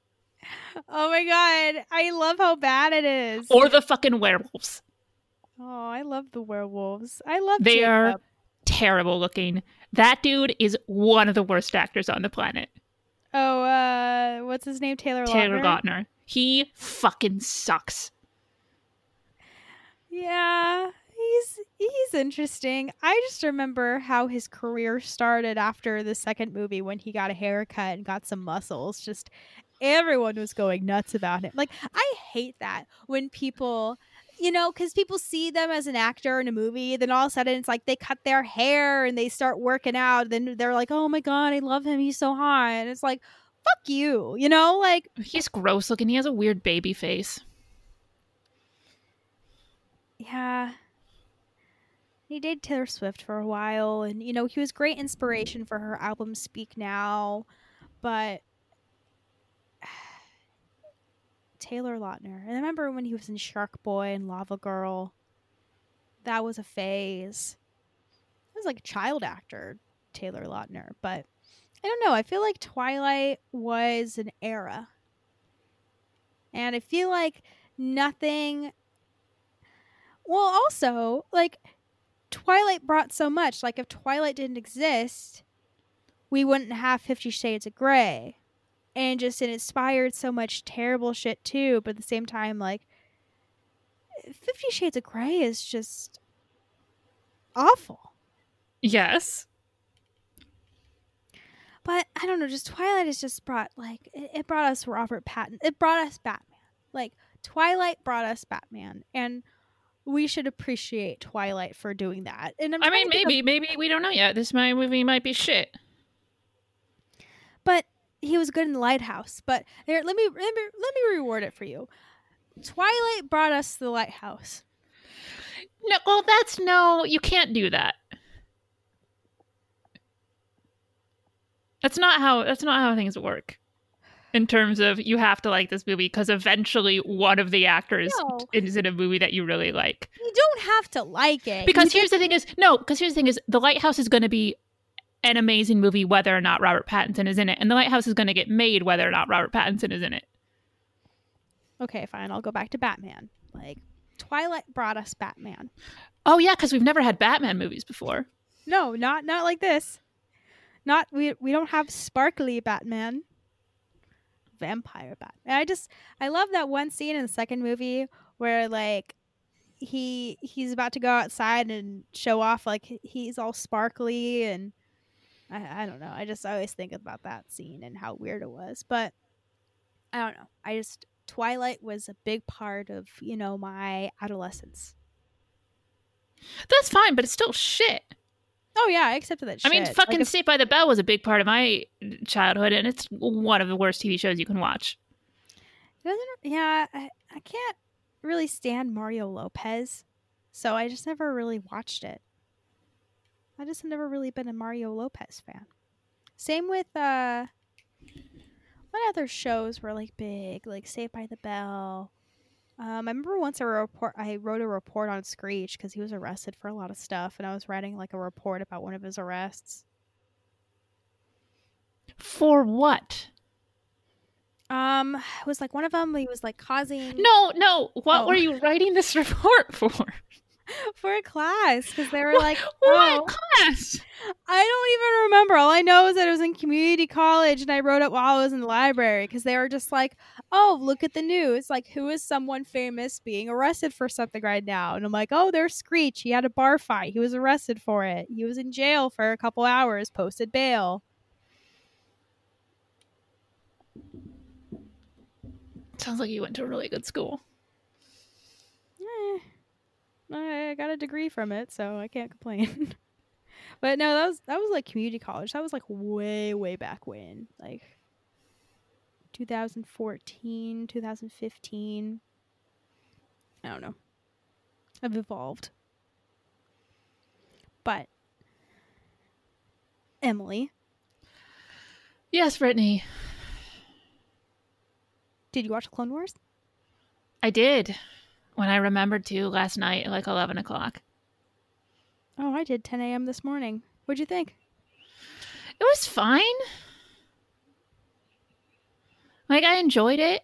Oh my God. I love how bad it is. or the fucking werewolves. oh, I love the werewolves. I love They are terrible looking. That dude is one of the worst actors on the planet. Oh, uh, what's his name? Taylor Lautner. Taylor Lautner. He fucking sucks. Yeah, he's he's interesting. I just remember how his career started after the second movie when he got a haircut and got some muscles. Just everyone was going nuts about him. Like I hate that when people you know, because people see them as an actor in a movie, then all of a sudden it's like they cut their hair and they start working out. Then they're like, "Oh my god, I love him. He's so hot." And it's like, "Fuck you," you know? Like, He's gross looking. He has a weird baby face. Yeah. He did Taylor Swift for a while and you know, he was great inspiration for her album Speak Now, but Taylor Lautner. And I remember when he was in Shark Boy and Lava Girl. That was a phase. It was like a child actor, Taylor Lautner, but I don't know. I feel like Twilight was an era. And I feel like nothing well, also, like Twilight brought so much. Like if Twilight didn't exist, we wouldn't have 50 Shades of Grey. And just it inspired so much terrible shit too, but at the same time like 50 Shades of Grey is just awful. Yes. But I don't know, just Twilight has just brought like it, it brought us Robert Patton. It brought us Batman. Like Twilight brought us Batman and we should appreciate Twilight for doing that. And I'm I mean, to think of- maybe, maybe we don't know yet. This my movie might be shit. but he was good in the lighthouse. But here, let me let me let me reward it for you. Twilight brought us the lighthouse. No, well, that's no. You can't do that. That's not how. That's not how things work. In terms of you have to like this movie because eventually one of the actors No. is in a movie that you really like. You don't have to like it. Because You here's the thing: is no. Because here's the thing: is the Lighthouse is going to be an amazing movie whether or not Robert Pattinson is in it, and the Lighthouse is going to get made whether or not Robert Pattinson is in it. okay, fine. I'll go back to Batman. Like Twilight brought us Batman. Oh yeah, because we've never had Batman movies before. No, not not like this. Not we we don't have sparkly Batman. Vampire Batman. I just I love that one scene in the second movie where like he he's about to go outside and show off like he's all sparkly and I, I don't know. I just always think about that scene and how weird it was. But I don't know. I just Twilight was a big part of, you know, my adolescence. That's fine, but it's still shit. Oh yeah, I accepted that shit. I mean, fucking Like, if- Saved by the Bell was a big part of my childhood, and it's one of the worst TV shows you can watch. Doesn't yeah, I, I can't really stand Mario Lopez, so I just never really watched it. I just have never really been a Mario Lopez fan. Same with uh, what other shows were like big, like Saved by the Bell. Um, I remember once a report. I wrote a report on Screech because he was arrested for a lot of stuff, and I was writing like a report about one of his arrests. For what? Um, it was like one of them. He was like causing No, no. What Oh. were you writing this report for? For a class because they were What- like, what oh. class? I don't even remember. All I know is that it was in community college and I wrote it while I was in the library because they were just like, oh, look at the news. Like, who is someone famous being arrested for something right now? And I'm like, oh, there's Screech. He had a bar fight. He was arrested for it. He was in jail for a couple hours, posted bail. Sounds like you went to a really good school. I got a degree from it, so I can't complain. but no, that was that was like community college. That was like way way back when, like 2014, 2015. I don't know. I've evolved. But Emily, Yes, Brittany. Did you watch Clone Wars? I did when I remembered to last night at like 11 o'clock. Oh, I did 10 a.m. this morning. What'd you think? It was fine. Like, I enjoyed it.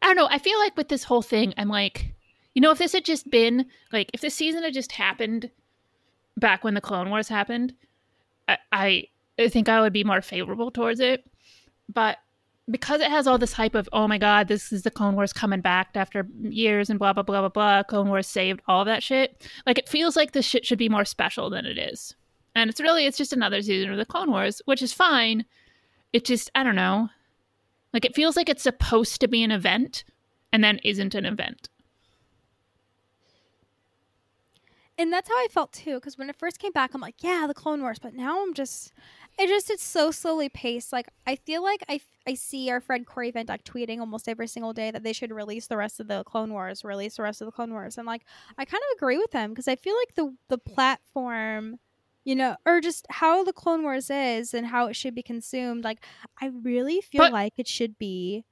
I don't know. I feel like with this whole thing, I'm like, you know, if this had just been like, if this season had just happened back when the Clone Wars happened, I, I, I think I would be more favorable towards it. But because it has all this hype of, oh my God, this is the Clone Wars coming back after years and blah, blah, blah, blah, blah, Clone Wars saved all that shit. Like, it feels like this shit should be more special than it is. And it's really, it's just another season of the Clone Wars, which is fine. It just, I don't know. Like, it feels like it's supposed to be an event and then isn't an event. And that's how I felt too, because when it first came back, I'm like, yeah, the Clone Wars. But now I'm just, it just, it's so slowly paced. Like, I feel like I, I see our friend Corey Van Dyke tweeting almost every single day that they should release the rest of the Clone Wars, release the rest of the Clone Wars. And like, I kind of agree with him because I feel like the, the platform, you know, or just how the Clone Wars is and how it should be consumed. Like, I really feel But- like it should be.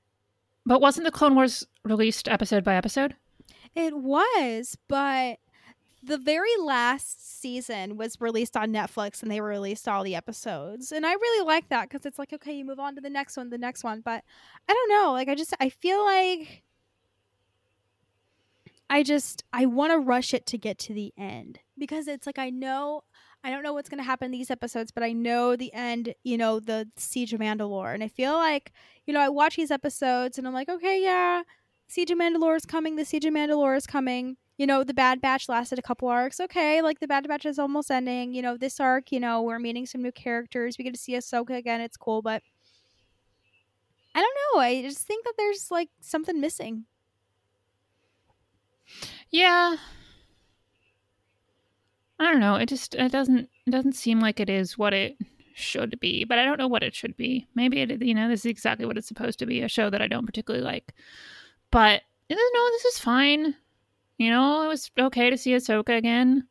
But wasn't the Clone Wars released episode by episode? It was, but the very last season was released on Netflix and they released all the episodes. And I really like that because it's like, okay, you move on to the next one, the next one. But I don't know. Like, I just, I feel like I just, I want to rush it to get to the end because it's like, I know. I don't know what's going to happen in these episodes, but I know the end, you know, the Siege of Mandalore. And I feel like, you know, I watch these episodes and I'm like, okay, yeah, Siege of Mandalore is coming. The Siege of Mandalore is coming. You know, the Bad Batch lasted a couple arcs. Okay, like the Bad Batch is almost ending. You know, this arc, you know, we're meeting some new characters. We get to see Ahsoka again. It's cool, but I don't know. I just think that there's like something missing. Yeah. I don't know. It just it doesn't it doesn't seem like it is what it should be, but I don't know what it should be. Maybe it you know, this is exactly what it's supposed to be, a show that I don't particularly like. But no, this is fine. You know, it was okay to see Ahsoka again.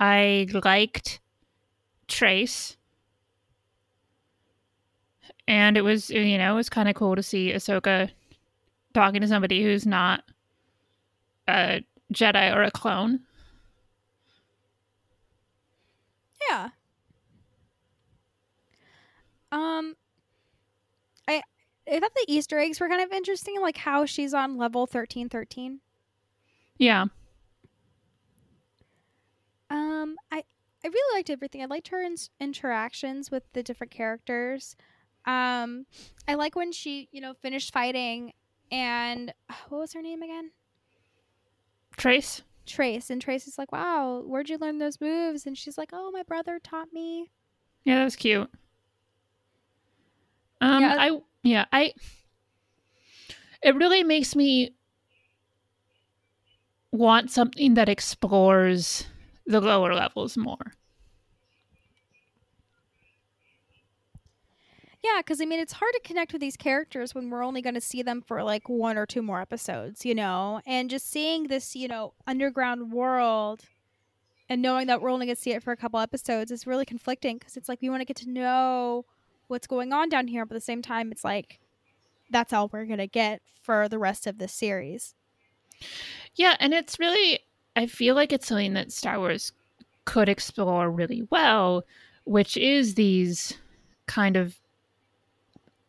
I liked Trace. And it was you know, it was kind of cool to see Ahsoka talking to somebody who's not a Jedi or a clone. Yeah. Um I I thought the Easter eggs were kind of interesting, like how she's on level thirteen thirteen. Yeah. Um I I really liked everything. I liked her in- interactions with the different characters. Um I like when she, you know, finished fighting and what was her name again? Trace. Trace. And Trace is like, "Wow, where'd you learn those moves?" And she's like, "Oh, my brother taught me." Yeah, that was cute. Um Yeah. I yeah, I it really makes me want something that explores the lower levels more. Yeah, because I mean, it's hard to connect with these characters when we're only going to see them for like one or two more episodes, you know? And just seeing this, you know, underground world and knowing that we're only going to see it for a couple episodes is really conflicting because it's like we want to get to know what's going on down here, but at the same time, it's like that's all we're going to get for the rest of this series. Yeah, and it's really I feel like it's something that Star Wars could explore really well, which is these kind of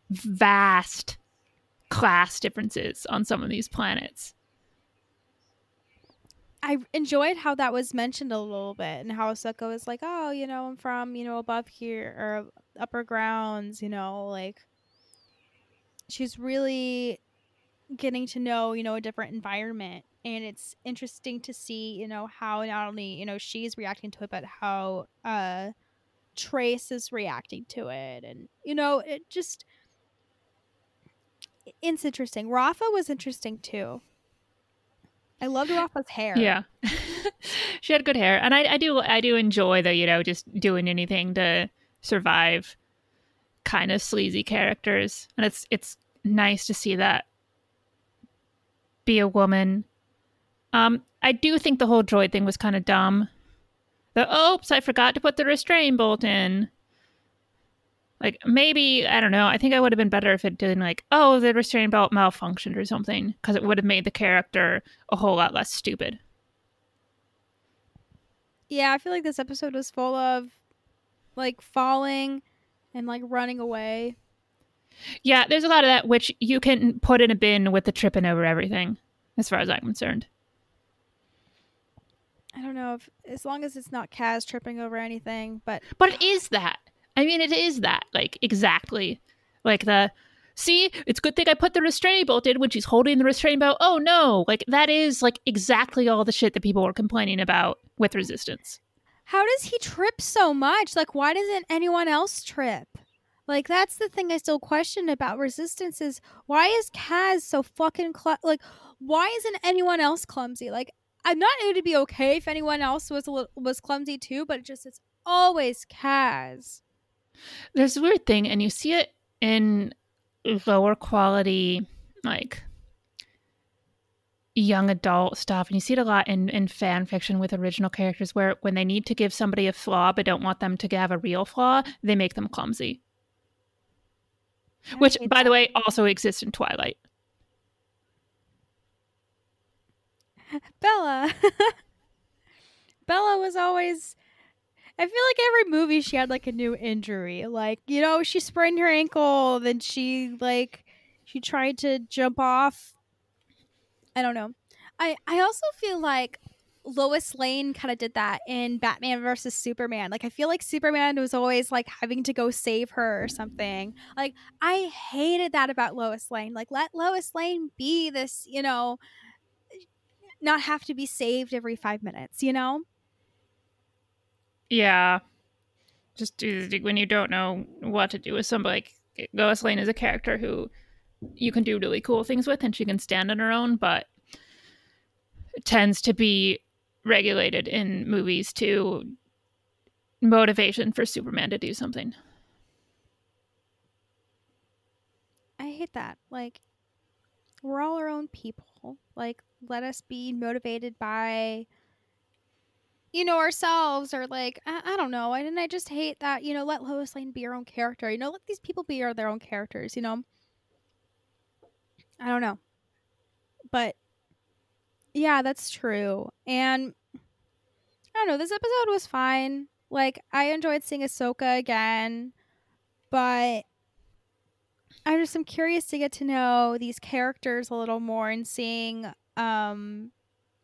vast class differences on some of these planets. I enjoyed how that was mentioned a little bit and how Ahsoka was like, oh, you know, I'm from, you know, above here or upper grounds, you know, like she's really getting to know, you know, a different environment. And it's interesting to see, you know, how not only, you know, she's reacting to it, but how uh Trace is reacting to it. And, you know, it just it's interesting. Rafa was interesting too. I loved Rafa's hair. Yeah. she had good hair. And I, I do I do enjoy the, you know, just doing anything to survive kind of sleazy characters. And it's it's nice to see that be a woman. Um, I do think the whole droid thing was kind of dumb. The oops, I forgot to put the restraint bolt in. Like maybe I don't know. I think I would have been better if it didn't like oh the restraining belt malfunctioned or something because it would have made the character a whole lot less stupid. Yeah, I feel like this episode was full of like falling and like running away. Yeah, there's a lot of that which you can put in a bin with the tripping over everything, as far as I'm concerned. I don't know if as long as it's not Kaz tripping over anything, but But it is that. I mean, it is that. Like exactly. Like the see, it's good thing I put the restraining bolt in when she's holding the restraining belt. Oh no, like that is like exactly all the shit that people were complaining about with resistance. how does he trip so much? Like why doesn't anyone else trip? Like that's the thing I still question about resistance is why is Kaz so fucking cl- like why isn't anyone else clumsy? Like I'm not it would be okay if anyone else was a little, was clumsy too, but it just it's always Kaz. There's a weird thing, and you see it in lower quality, like young adult stuff, and you see it a lot in, in fan fiction with original characters where when they need to give somebody a flaw but don't want them to have a real flaw, they make them clumsy. I Which, by that. the way, also exists in Twilight. Bella. Bella was always. I feel like every movie she had like a new injury. Like, you know, she sprained her ankle, then she like she tried to jump off. I don't know. I I also feel like Lois Lane kind of did that in Batman versus Superman. Like I feel like Superman was always like having to go save her or something. Like I hated that about Lois Lane. Like let Lois Lane be this, you know, not have to be saved every 5 minutes, you know? Yeah. Just do, when you don't know what to do with somebody, like Lois Lane is a character who you can do really cool things with and she can stand on her own, but tends to be regulated in movies to motivation for Superman to do something. I hate that. Like, we're all our own people. Like, let us be motivated by, you know, ourselves or like, I, I don't know. why didn't I just hate that, you know, let Lois Lane be her own character. You know, let these people be their own characters, you know? I don't know. But yeah, that's true. And I don't know, this episode was fine. Like, I enjoyed seeing Ahsoka again, but I'm just I'm curious to get to know these characters a little more and seeing um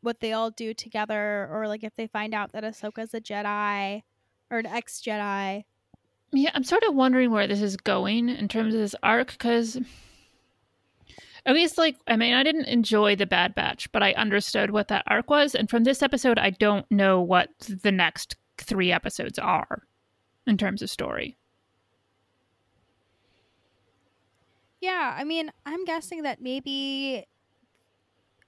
what they all do together or like if they find out that Ahsoka's a Jedi or an ex Jedi. Yeah, I'm sort of wondering where this is going in terms of this arc because at least like I mean I didn't enjoy the Bad Batch, but I understood what that arc was, and from this episode I don't know what the next three episodes are in terms of story. Yeah, I mean, I'm guessing that maybe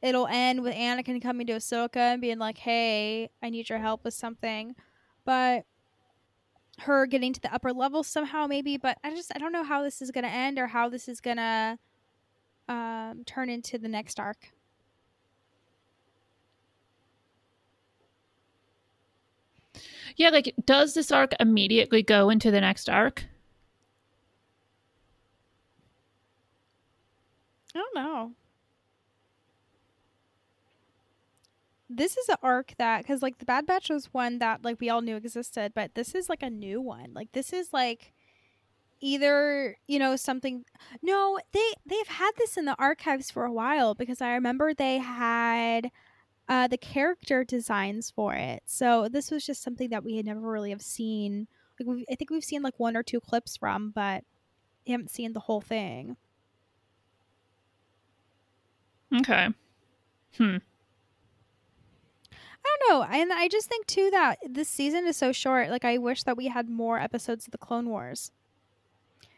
it'll end with Anakin coming to Ahsoka and being like, "Hey, I need your help with something," but her getting to the upper level somehow, maybe. But I just I don't know how this is gonna end or how this is gonna um, turn into the next arc. Yeah, like does this arc immediately go into the next arc? I don't know. This is an arc that because like the Bad Batch was one that like we all knew existed, but this is like a new one. Like this is like either you know something. No, they they've had this in the archives for a while because I remember they had uh, the character designs for it. So this was just something that we had never really have seen. Like I think we've seen like one or two clips from, but haven't seen the whole thing. Okay. Hmm. I don't know. And I just think too that this season is so short. Like I wish that we had more episodes of the Clone Wars.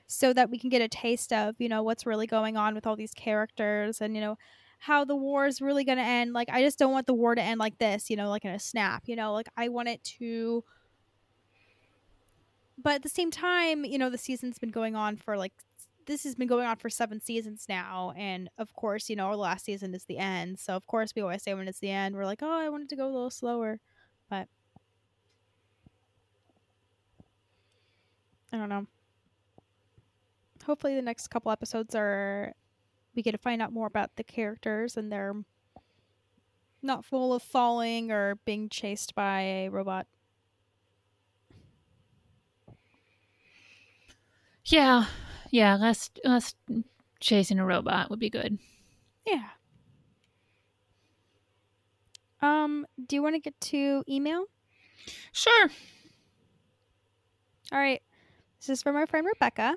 So that we can get a taste of, you know, what's really going on with all these characters and, you know, how the war is really going to end. Like I just don't want the war to end like this, you know, like in a snap, you know, like I want it to But at the same time, you know, the season's been going on for like this has been going on for seven seasons now and of course you know our last season is the end so of course we always say when it's the end we're like oh i wanted to go a little slower but i don't know hopefully the next couple episodes are we get to find out more about the characters and they're not full of falling or being chased by a robot. Yeah, yeah. Less less chasing a robot would be good. Yeah. Um, do you want to get to email? Sure. All right. This is from our friend Rebecca.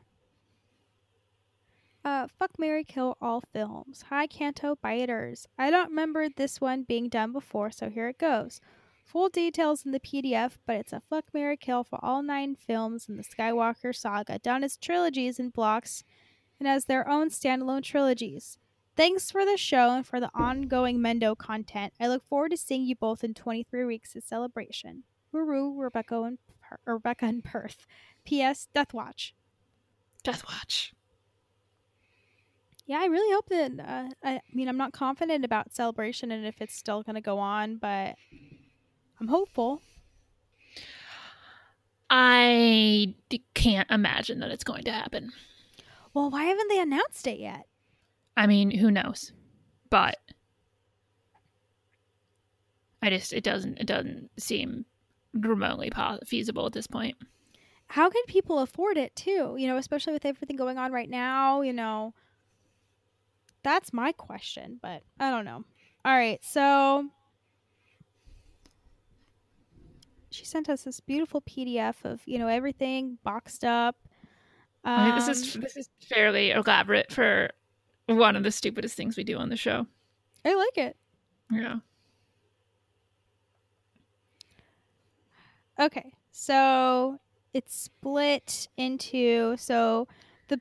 Uh, fuck Marry Kill all films. Hi Canto Biters. I don't remember this one being done before, so here it goes. Full details in the PDF, but it's a fuck Marry Kill for all nine films in the Skywalker saga, done as trilogies in blocks and as their own standalone trilogies. Thanks for the show and for the ongoing Mendo content. I look forward to seeing you both in 23 weeks of celebration. Woo Rebecca and Per- Rebecca and Perth. P.S. Death Watch. Death Watch. Yeah, I really hope that. Uh, I mean, I'm not confident about celebration and if it's still going to go on, but I'm hopeful. I d- can't imagine that it's going to happen. Well, why haven't they announced it yet? I mean, who knows? But I just it doesn't it doesn't seem remotely po- feasible at this point. How can people afford it too? You know, especially with everything going on right now, you know. That's my question, but I don't know. All right, so she sent us this beautiful PDF of, you know, everything boxed up. I mean, this is Um, this is fairly elaborate for one of the stupidest things we do on the show. I like it. Yeah. Okay, so it's split into so the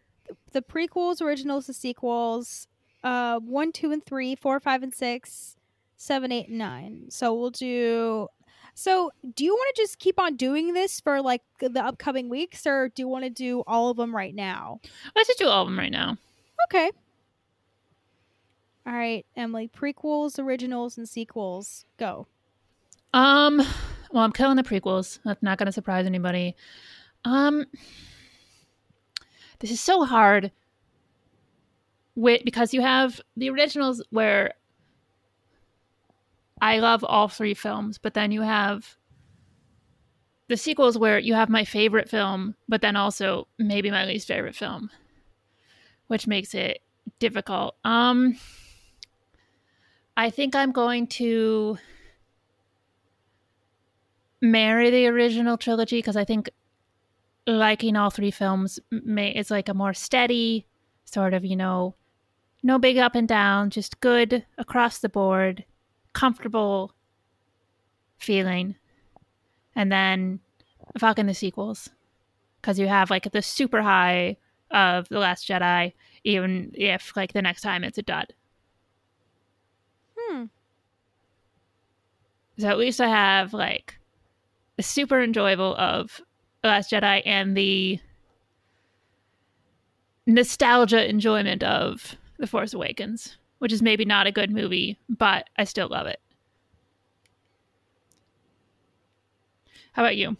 the prequels, originals, the sequels, uh, one, two, and three, four, five, and six, seven, eight, and nine. So we'll do. So do you want to just keep on doing this for like the upcoming weeks, or do you want to do all of them right now? Let's just do all of them right now. Okay. All right, Emily. Prequels, originals, and sequels. Go. Um, well, I'm killing the prequels. That's not going to surprise anybody. Um, this is so hard with because you have the originals where I love all three films, but then you have the sequels where you have my favorite film, but then also maybe my least favorite film, which makes it difficult. Um, I think I'm going to marry the original trilogy because I think liking all three films may it's like a more steady sort of you know no big up and down just good across the board comfortable feeling. And then fucking the sequels. Because you have like the super high of the last jedi even if like the next time it's a dud. Hmm. so at least i have like the super enjoyable of The Last Jedi and the nostalgia enjoyment of The Force Awakens, which is maybe not a good movie, but I still love it. How about you?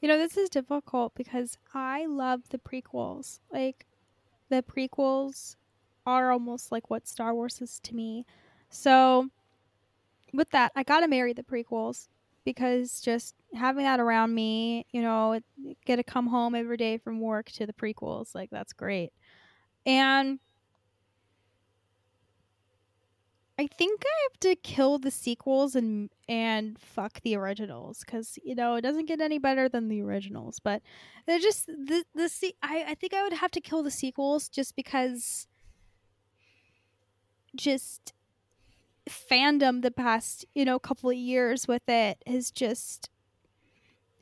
You know, this is difficult because I love the prequels. Like, the prequels are almost like what Star Wars is to me. So, with that, I gotta marry the prequels because just having that around me, you know, get to come home every day from work to the prequels, like, that's great. And I think I have to kill the sequels and and fuck the originals because you know it doesn't get any better than the originals. But they're just the the se- I I think I would have to kill the sequels just because just fandom the past you know couple of years with it has just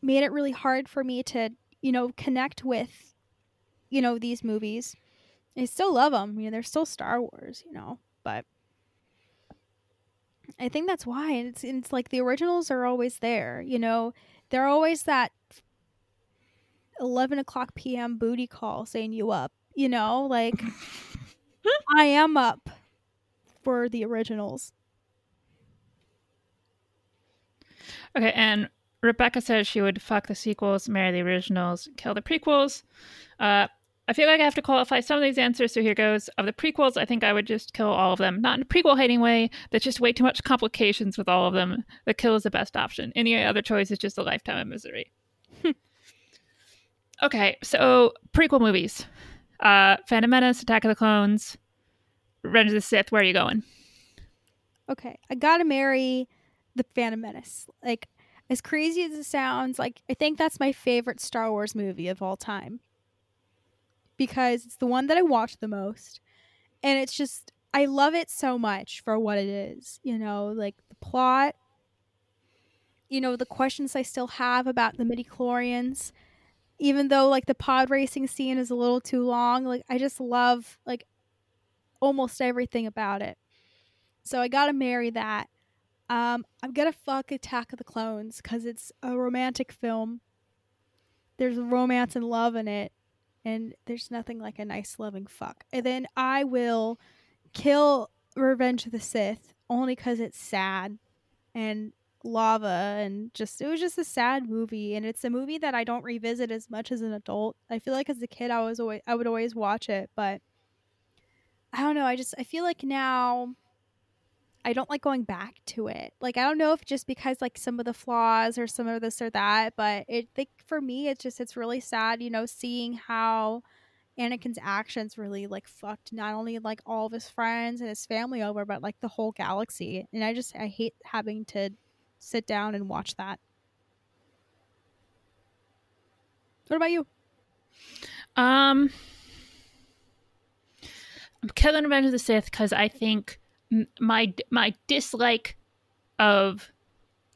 made it really hard for me to you know connect with you know these movies. I still love them. You know, they're still Star Wars. You know, but. I think that's why. And it's it's like the originals are always there. You know, they're always that eleven o'clock p.m. booty call saying you up. You know, like I am up for the originals. Okay, and Rebecca says she would fuck the sequels, marry the originals, kill the prequels. Uh, I feel like I have to qualify some of these answers. So here goes. Of the prequels, I think I would just kill all of them. Not in a prequel hating way. That's just way too much complications with all of them. The kill is the best option. Any other choice is just a lifetime of misery. okay, so prequel movies. Uh Phantom Menace, Attack of the Clones, Revenge of the Sith. Where are you going? Okay, I gotta marry the Phantom Menace. Like, as crazy as it sounds, like I think that's my favorite Star Wars movie of all time because it's the one that I watch the most, and it's just I love it so much for what it is. You know, like the plot. You know, the questions I still have about the midi chlorians, even though like the pod racing scene is a little too long. Like I just love like almost everything about it. So I gotta marry that. Um, I'm gonna fuck Attack of the Clones because it's a romantic film. There's romance and love in it, and there's nothing like a nice loving fuck. And then I will kill Revenge of the Sith only because it's sad and lava and just it was just a sad movie and it's a movie that I don't revisit as much as an adult. I feel like as a kid I was always I would always watch it, but I don't know, I just I feel like now I don't like going back to it. Like I don't know if just because like some of the flaws or some of this or that, but it think for me it's just it's really sad, you know, seeing how Anakin's actions really like fucked not only like all of his friends and his family over, but like the whole galaxy. And I just I hate having to sit down and watch that. What about you? Um, I'm killing Revenge of the Sith because I think my my dislike of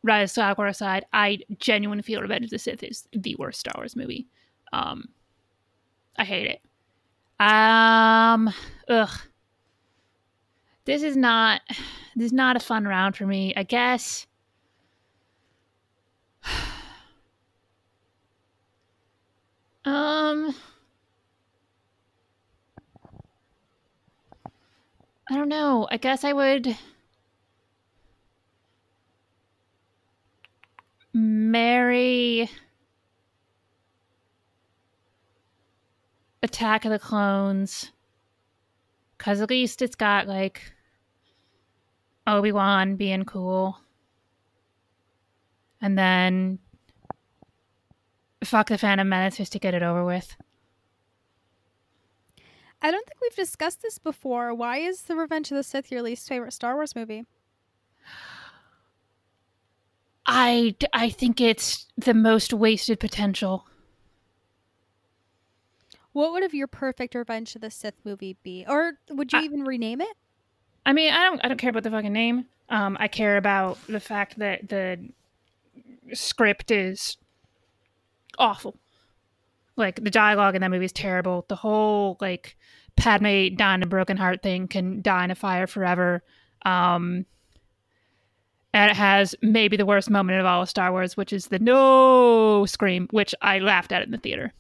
Rise of Skywalker aside, I genuinely feel Revenge of the Sith is the worst Star Wars movie. Um, I hate it. Um, ugh. This is not this is not a fun round for me. I guess. Um. I don't know. I guess I would marry Attack of the Clones because at least it's got like Obi Wan being cool, and then fuck the Phantom Menace just to get it over with. I don't think we've discussed this before. Why is The Revenge of the Sith your least favorite Star Wars movie? I, I think it's the most wasted potential. What would have your perfect Revenge of the Sith movie be? Or would you I- even rename it? I mean, I don't I don't care about the fucking name. Um, I care about the fact that the script is awful. Like the dialogue in that movie is terrible. The whole like Padme dying a broken heart thing can die in a fire forever. Um, and it has maybe the worst moment of all of Star Wars, which is the no scream, which I laughed at in the theater.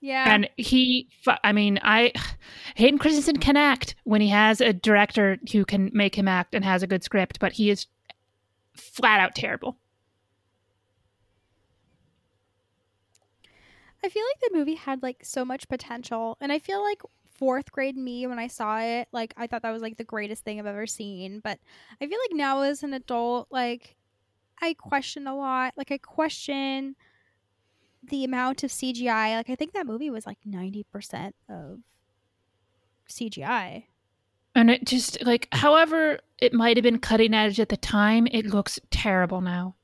Yeah. And he, I mean, I, Hayden Christensen can act when he has a director who can make him act and has a good script, but he is flat out terrible. I feel like the movie had like so much potential, and I feel like fourth grade me when I saw it, like I thought that was like the greatest thing I've ever seen. But I feel like now as an adult, like I question a lot. Like I question the amount of CGI. Like I think that movie was like ninety percent of CGI. And it just, like, however it might have been cutting edge at the time, it looks terrible now.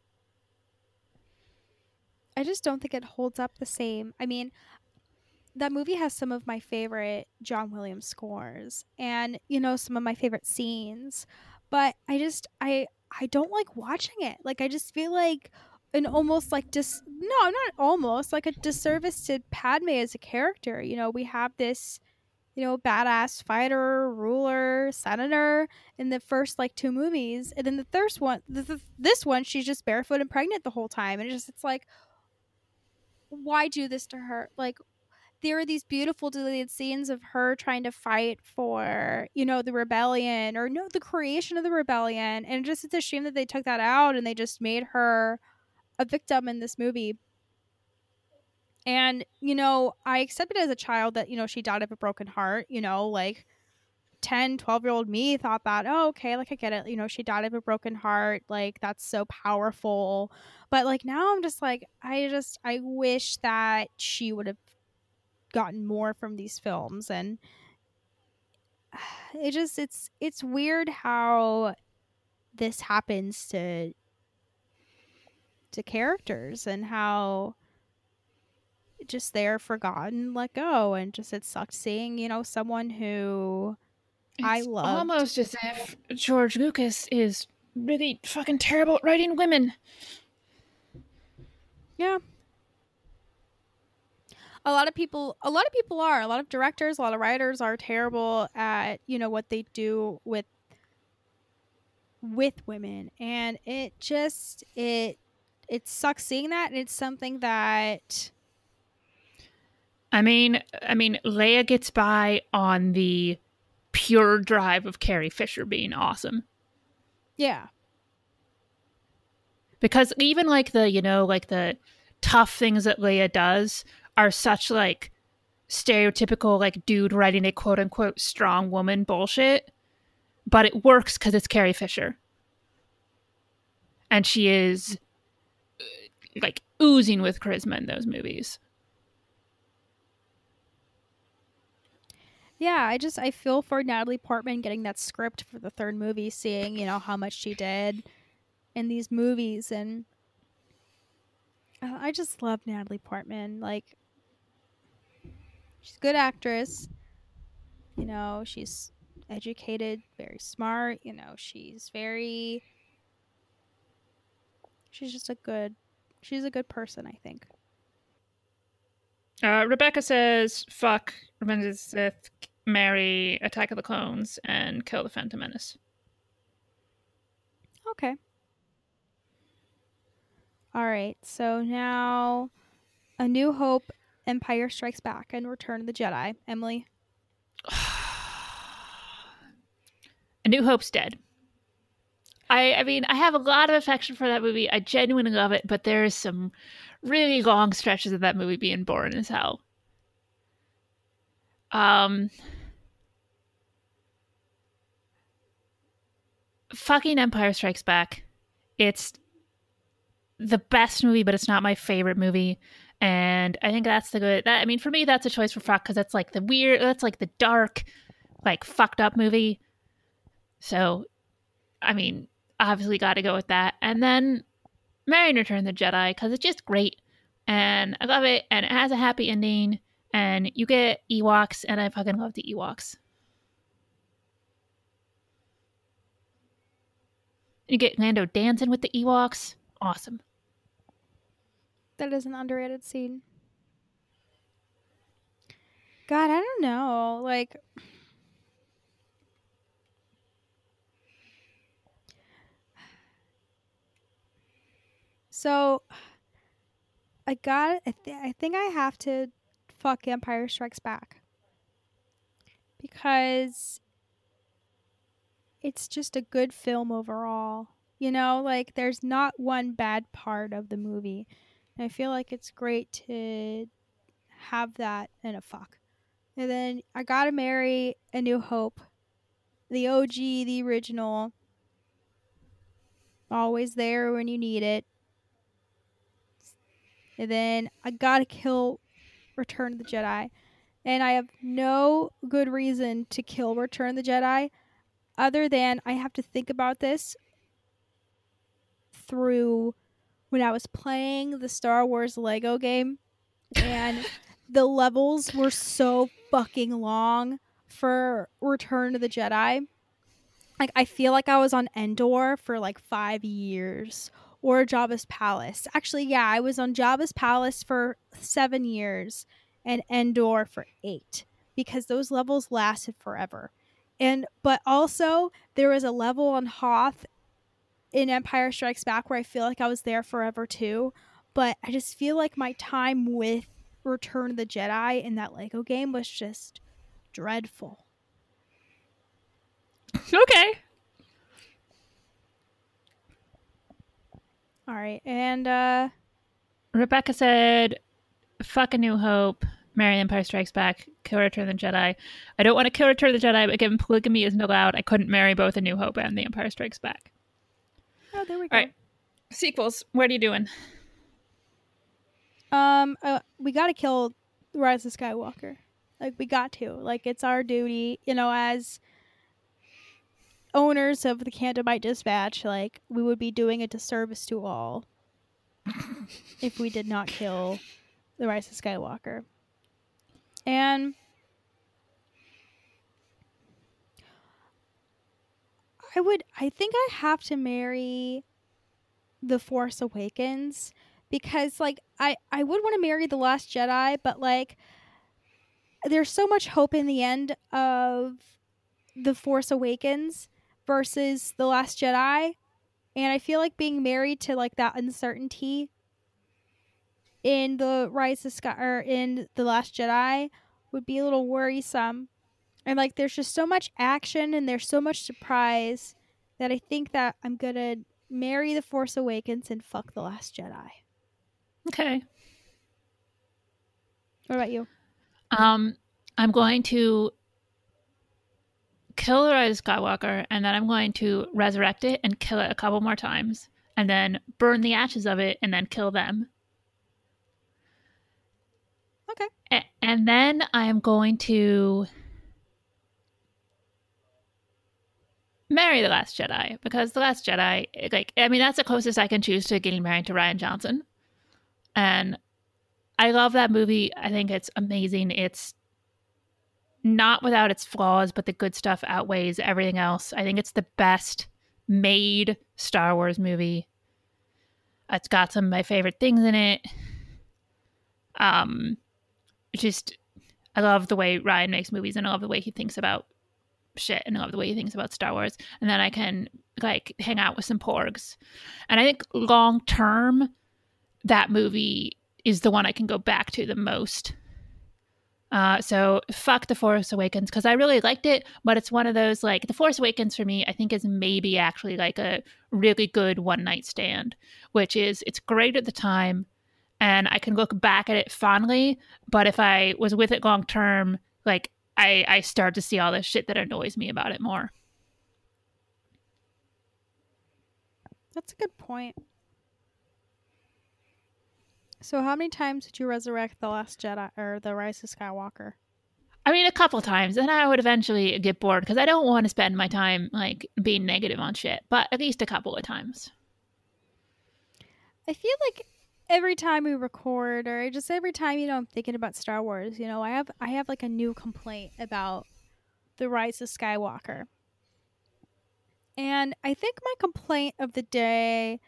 I just don't think it holds up the same. I mean, that movie has some of my favorite John Williams scores and you know some of my favorite scenes, but I just I I don't like watching it. Like I just feel like an almost like dis no, not almost like a disservice to Padme as a character. You know, we have this you know, badass fighter, ruler, senator in the first like two movies, and then the third one, the, this one, she's just barefoot and pregnant the whole time, and it just it's like, why do this to her? Like, there are these beautiful deleted scenes of her trying to fight for, you know, the rebellion or no, the creation of the rebellion, and just it's a shame that they took that out and they just made her a victim in this movie. And, you know, I accepted as a child that, you know, she died of a broken heart, you know, like 10, 12 year old me thought that, oh, okay, like I get it. You know, she died of a broken heart. Like, that's so powerful. But, like, now I'm just like, I just, I wish that she would have gotten more from these films. And it just, it's, it's weird how this happens to, to characters and how just they're forgotten, let go. And just, it sucked seeing, you know, someone who, I love almost as if George Lucas is really fucking terrible at writing women. Yeah. A lot of people a lot of people are. A lot of directors, a lot of writers are terrible at, you know, what they do with with women. And it just it it sucks seeing that and it's something that I mean, I mean, Leia gets by on the pure drive of Carrie Fisher being awesome. yeah. Because even like the, you know, like the tough things that Leia does are such like stereotypical like dude writing a quote unquote strong woman bullshit. But it works because it's Carrie Fisher. And she is uh, like oozing with charisma in those movies. Yeah, I just I feel for Natalie Portman getting that script for the third movie, seeing, you know, how much she did in these movies and I just love Natalie Portman. Like she's a good actress. You know, she's educated, very smart, you know, she's very she's just a good she's a good person, I think. Uh, Rebecca says, fuck Sith, marry Attack of the Clones, and kill the Phantom Menace. Okay. All right. So now A New Hope, Empire Strikes Back, and Return of the Jedi. Emily. A New Hope's dead. I, I mean, I have a lot of affection for that movie. I genuinely love it, but there's some really long stretches of that movie being boring as hell. Um, fucking Empire Strikes Back. It's the best movie, but it's not my favorite movie. And I think that's the good. That I mean, for me, that's a choice for fuck because that's like the weird. That's like the dark, like fucked up movie. So, I mean, obviously got to go with that. And then Marry and the Jedi because it's just great. And I love it. And it has a happy ending. And you get Ewoks. And I fucking love the Ewoks. You get Lando dancing with the Ewoks. Awesome. That is an underrated scene. God, I don't know. Like, so I got. I, th- I think I have to fuck Empire Strikes Back because it's just a good film overall. You know, like there's not one bad part of the movie. And I feel like it's great to have that in a fuck. And then I gotta marry A New Hope. The OG, the original. Always there when you need it. And then I gotta kill Return of the Jedi. And I have no good reason to kill Return of the Jedi other than I have to think about this through when I was playing the Star Wars Lego game and the levels were so fucking long for Return of the Jedi. Like I feel like I was on Endor for like 5 years or Jabba's palace. Actually, yeah, I was on Jabba's palace for 7 years and Endor for 8 because those levels lasted forever. And but also there was a level on Hoth in Empire Strikes Back where I feel like I was there forever too. But I just feel like my time with Return of the Jedi in that Lego game was just dreadful. Okay. All right. And uh Rebecca said, fuck A New Hope, marry Empire Strikes Back, kill Return of the Jedi. I don't want to kill Return of the Jedi, but given polygamy isn't allowed, I couldn't marry both A New Hope and The Empire Strikes Back. Oh, there we go. All right. Sequels. What are you doing? Um, uh, we got to kill Rise of Skywalker. Like we got to. Like it's our duty, you know, as owners of the Candlelight Dispatch. Like we would be doing a disservice to all if we did not kill the Rise of Skywalker. And I would. I think I have to marry the Force Awakens because like I I would want to marry the last Jedi, but like there's so much hope in the end of the Force Awakens versus the last Jedi, and I feel like being married to like that uncertainty in the Rise of Sky or in the Last Jedi would be a little worrisome. And like there's just so much action and there's so much surprise that I think that I'm gonna marry the Force Awakens and fuck the Last Jedi. Okay. What about you? Um, I'm going to kill the Rise of Skywalker, and then I'm going to resurrect it and kill it a couple more times, and then burn the ashes of it, and then kill them. Okay. A- and then I'm going to marry the Last Jedi because the Last Jedi, like, I mean, that's the closest I can choose to getting married to Rian Johnson, and I love that movie. I think it's amazing. It's not without its flaws, but the good stuff outweighs everything else. I think it's the best made Star Wars movie. It's got some of my favorite things in it. Um, just I love the way Rian makes movies, and I love the way he thinks about shit, and I love the way he thinks about Star Wars. And then I can like hang out with some porgs, and I think long term, that movie is the one I can go back to the most. Uh, so fuck the Force Awakens because I really liked it, but it's one of those like the Force Awakens for me. I think is maybe actually like a really good one night stand, which is it's great at the time, and I can look back at it fondly. But if I was with it long term, like I I start to see all this shit that annoys me about it more. That's a good point. So, how many times did you resurrect the Last Jedi or the Rise of Skywalker? I mean, a couple times, and I would eventually get bored because I don't want to spend my time like being negative on shit. But at least a couple of times. I feel like every time we record, or just every time you know I'm thinking about Star Wars, you know, I have I have like a new complaint about the Rise of Skywalker, and I think my complaint of the day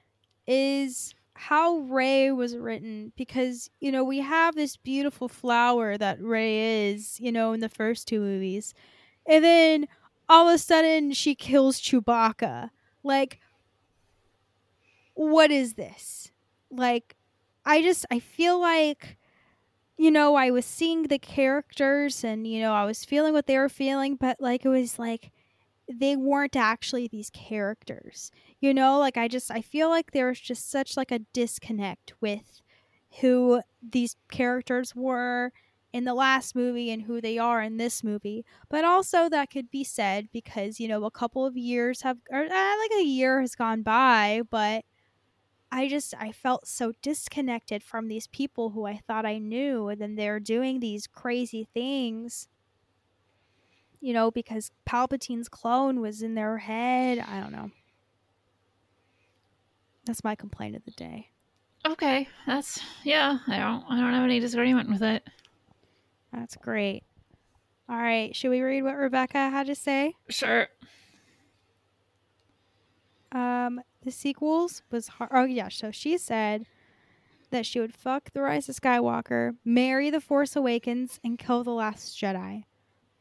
is how Rey was written because you know we have this beautiful flower that Rey is, you know, in the first two movies. And then all of a sudden she kills Chewbacca. Like what is this? Like I just I feel like you know, I was seeing the characters and you know, I was feeling what they were feeling, but like it was like they weren't actually these characters you know? Like i just i feel like there was just such like a disconnect with who these characters were in the last movie and who they are in this movie. But also that could be said because you know a couple of years have or uh, like a year has gone by but i just i felt so disconnected from these people who i thought i knew and then they're doing these crazy things you know because palpatine's clone was in their head i don't know that's my complaint of the day. Okay, that's yeah. I don't I don't have any disagreement with it. That's great. All right, should we read what Rebecca had to say? Sure. Um, the sequels was hard. Oh yeah, so she said that she would fuck the Rise of Skywalker, marry the Force Awakens, and kill the Last Jedi.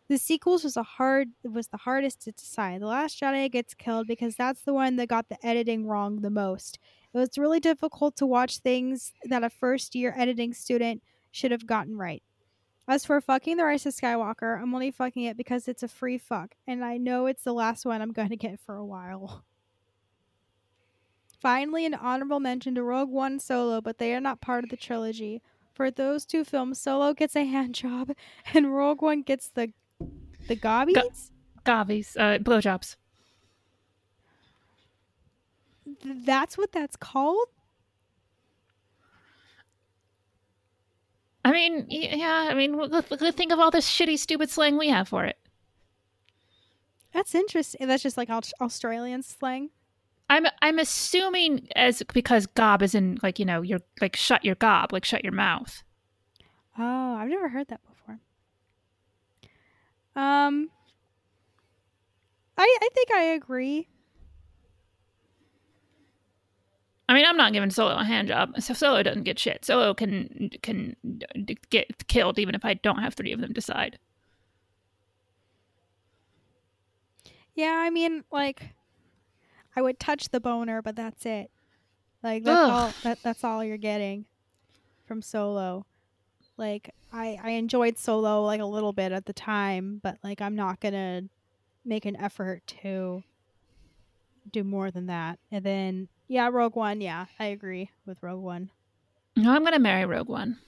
The sequels was a hard was the hardest to decide. The Last Jedi gets killed because that's the one that got the editing wrong the most. It was really difficult to watch things that a first year editing student should have gotten right. As for fucking the Rise of Skywalker, I'm only fucking it because it's a free fuck, and I know it's the last one I'm going to get for a while. Finally, an honorable mention to Rogue One Solo, but they are not part of the trilogy. for those two films, Solo gets a hand job and Rogue One gets the the gobbies. Gavies, uh, blowjobs. That's what that's called. I mean, yeah. I mean, think of all this shitty, stupid slang we have for it. That's interesting. That's just like Australian slang. I'm I'm assuming as because gob is in like you know you're like shut your gob like shut your mouth. Oh, I've never heard that before. Um, I I think I agree. I mean, I'm not giving Solo a hand job. So Solo doesn't get shit. Solo can can get killed even if I don't have three of them decide. Yeah, I mean, like, I would touch the boner, but that's it. Like that's Ugh. all. That that's all you're getting from Solo. Like I I enjoyed Solo like a little bit at the time, but like I'm not gonna make an effort to do more than that. And then yeah, Rogue One. Yeah, I agree with Rogue One. No, I'm gonna marry Rogue One.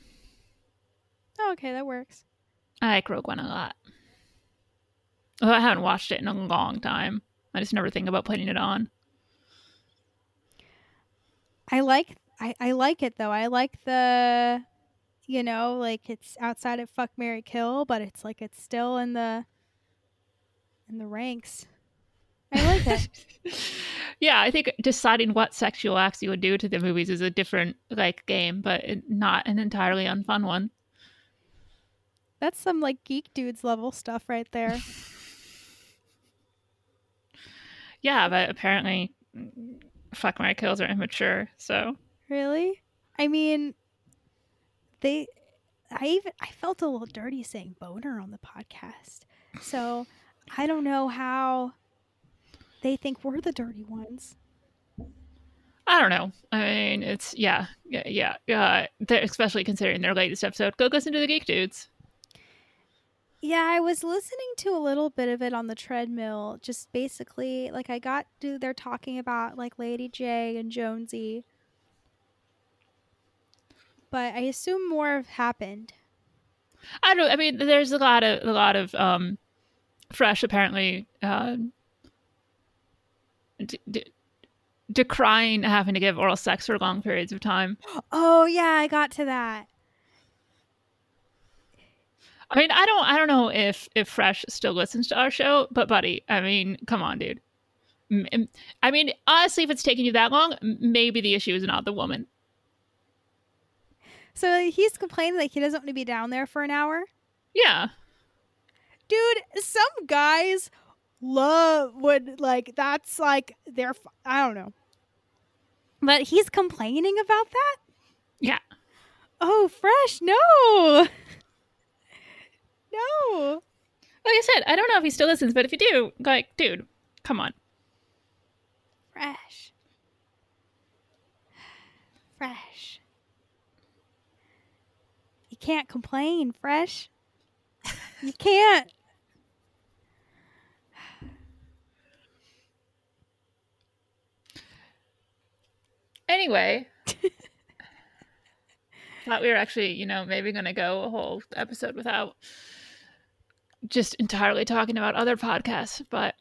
Oh, okay, that works. I like Rogue One a lot. Although I haven't watched it in a long time. I just never think about putting it on. I like I, I like it though. I like the you know, like it's outside of fuck Marry Kill, but it's like it's still in the in the ranks. I like it. yeah, I think deciding what sexual acts you would do to the movies is a different like game, but not an entirely unfun one. That's some like geek dudes level stuff right there. Yeah, but apparently, fuck my kills are immature. So really? I mean they I even I felt a little dirty saying boner on the podcast. So I don't know how they think we're the dirty ones. I don't know. I mean, it's yeah, yeah, yeah. Uh, especially considering their latest episode. Go listen to the Geek Dudes. Yeah, I was listening to a little bit of it on the treadmill. Just basically, like I got to they're talking about like Lady J and Jonesy, but I assume more have happened. I don't. I mean, there's a lot of a lot of um, fresh apparently uh, d- d- decrying having to give oral sex for long periods of time. Oh yeah, I got to that. I mean, I don't. I don't know if if Fresh still listens to our show, but buddy, I mean, come on, dude. I mean, honestly, if it's taking you that long, maybe the issue is not the woman. So he's complaining that he doesn't want to be down there for an hour. Yeah. Dude, some guys love would like that's like their I don't know. But he's complaining about that? Yeah. Oh, fresh. No. no. Like I said, I don't know if he still listens, but if you do, like, dude, come on. Fresh. Fresh. You can't complain, Fresh. You can't. Anyway, thought we were actually, you know, maybe going to go a whole episode without just entirely talking about other podcasts, but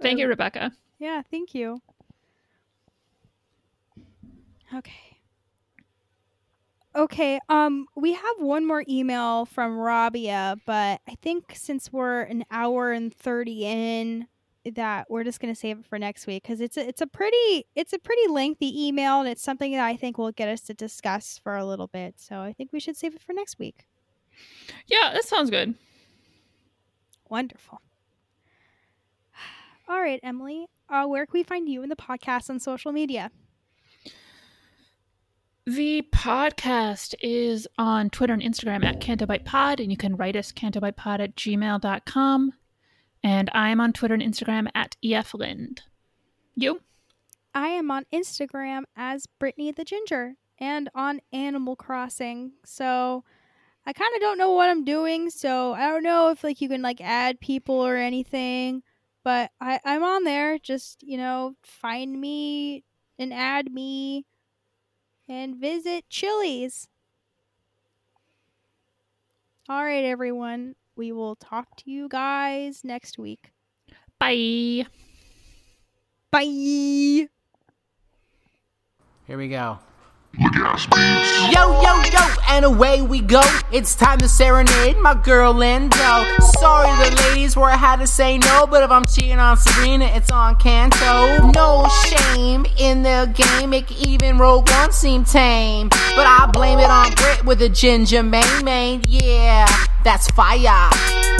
thank you, Um, Rebecca. Yeah, thank you. Okay. Okay, um we have one more email from Rabia, but I think since we're an hour and 30 in that we're just going to save it for next week cuz it's a, it's a pretty it's a pretty lengthy email and it's something that I think will get us to discuss for a little bit. So I think we should save it for next week. Yeah, that sounds good. Wonderful. All right, Emily, uh, where can we find you in the podcast on social media? The podcast is on Twitter and Instagram at CantoBightPod, and you can write us cantobightpod at gmail.com. And I'm on Twitter and Instagram at EFLind. You? I am on Instagram as Brittany the Ginger and on Animal Crossing. So I kind of don't know what I'm doing. So I don't know if like you can like add people or anything. But I, I'm on there. Just, you know, find me and add me and visit Chili's. All right, everyone. We will talk to you guys next week. Bye. Bye. Here we go. Yo, yo, yo, and away we go. It's time to serenade my girl Lindo. Sorry the ladies where I had to say no, but if I'm cheating on Sabrina, it's on Canto. No shame in the game, can even Rogue One seem tame. But I blame it on Brit with a ginger main main. Yeah, that's fire.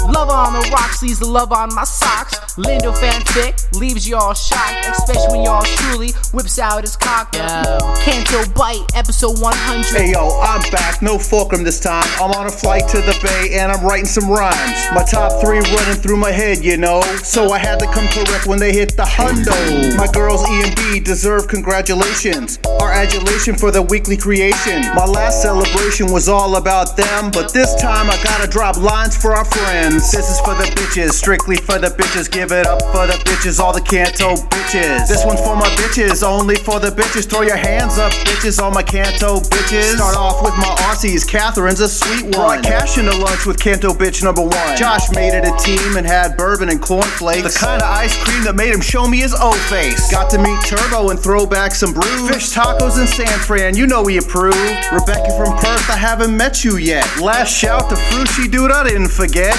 Love on the rocks leaves the love on my socks. Lindo fanfic leaves you all shocked, especially when y'all whips out his cock. Canto Bight, episode 100. Hey yo, I'm back, no fulcrum this time. I'm on a flight to the bay and I'm writing some rhymes. My top three running through my head, you know. So I had to come correct when they hit the hundo. My girls E and B deserve congratulations. Our adulation for the weekly creation. My last celebration was all about them, but this time I gotta drop lines for our friends. This is for the bitches, strictly for the bitches. Give it up for the bitches, all the Canto bitches. This one's for my bitches, only for the bitches. Throw your hands up, bitches, all my Canto bitches. Start off with my Aussies, Catherine's a sweet one. Brought cash into lunch with Canto bitch number one. Josh made it a team and had bourbon and cornflakes. The kind of ice cream that made him show me his O face. Got to meet Turbo and throw back some brews. Fish tacos in San Fran, you know we approve. Rebecca from Perth, I haven't met you yet. Last shout to Frushi dude, I didn't forget.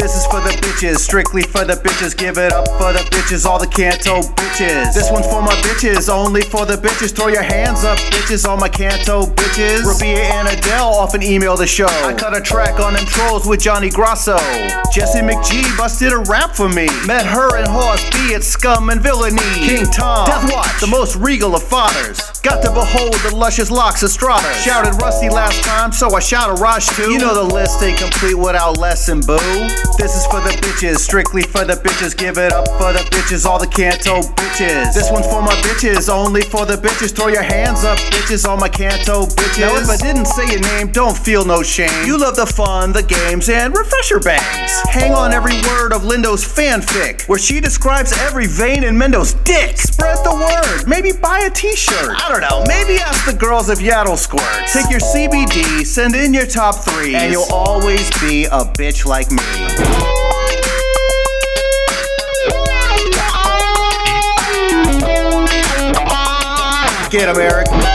This is for the bitches, strictly for the bitches. Give it up for the bitches, all the Canto bitches. This one's for my bitches, only for the bitches. Throw your hands up, bitches, all my Canto bitches. Rabia and Adele often email the show. I cut a track on them trolls with Johnny Grosso. Jesse McGee busted a rap for me. Met her and Horse B at Scum and Villainy. King Tom, Death Watch, the most regal of fathers. Got to behold the luscious locks of Strata. Shouted Rusty last time, so I shout a Raj too. You know the list ain't complete without lesson, boo. This is for the bitches, strictly for the bitches. Give it up for the bitches, all the Canto bitches. This one's for my bitches, only for the bitches. Throw your hands up, bitches, all my Canto bitches. Now, if I didn't say your name, don't feel no shame. You love the fun, the games, and refresher bangs. Hang on every word of Lindo's fanfic, where she describes every vein in Mendo's dick. Spread the word, maybe buy a t shirt. I don't know, maybe ask the girls if Yaddle squirts. Take your CBD, send in your top three, and you'll always be a bitch like me. Get him, Eric.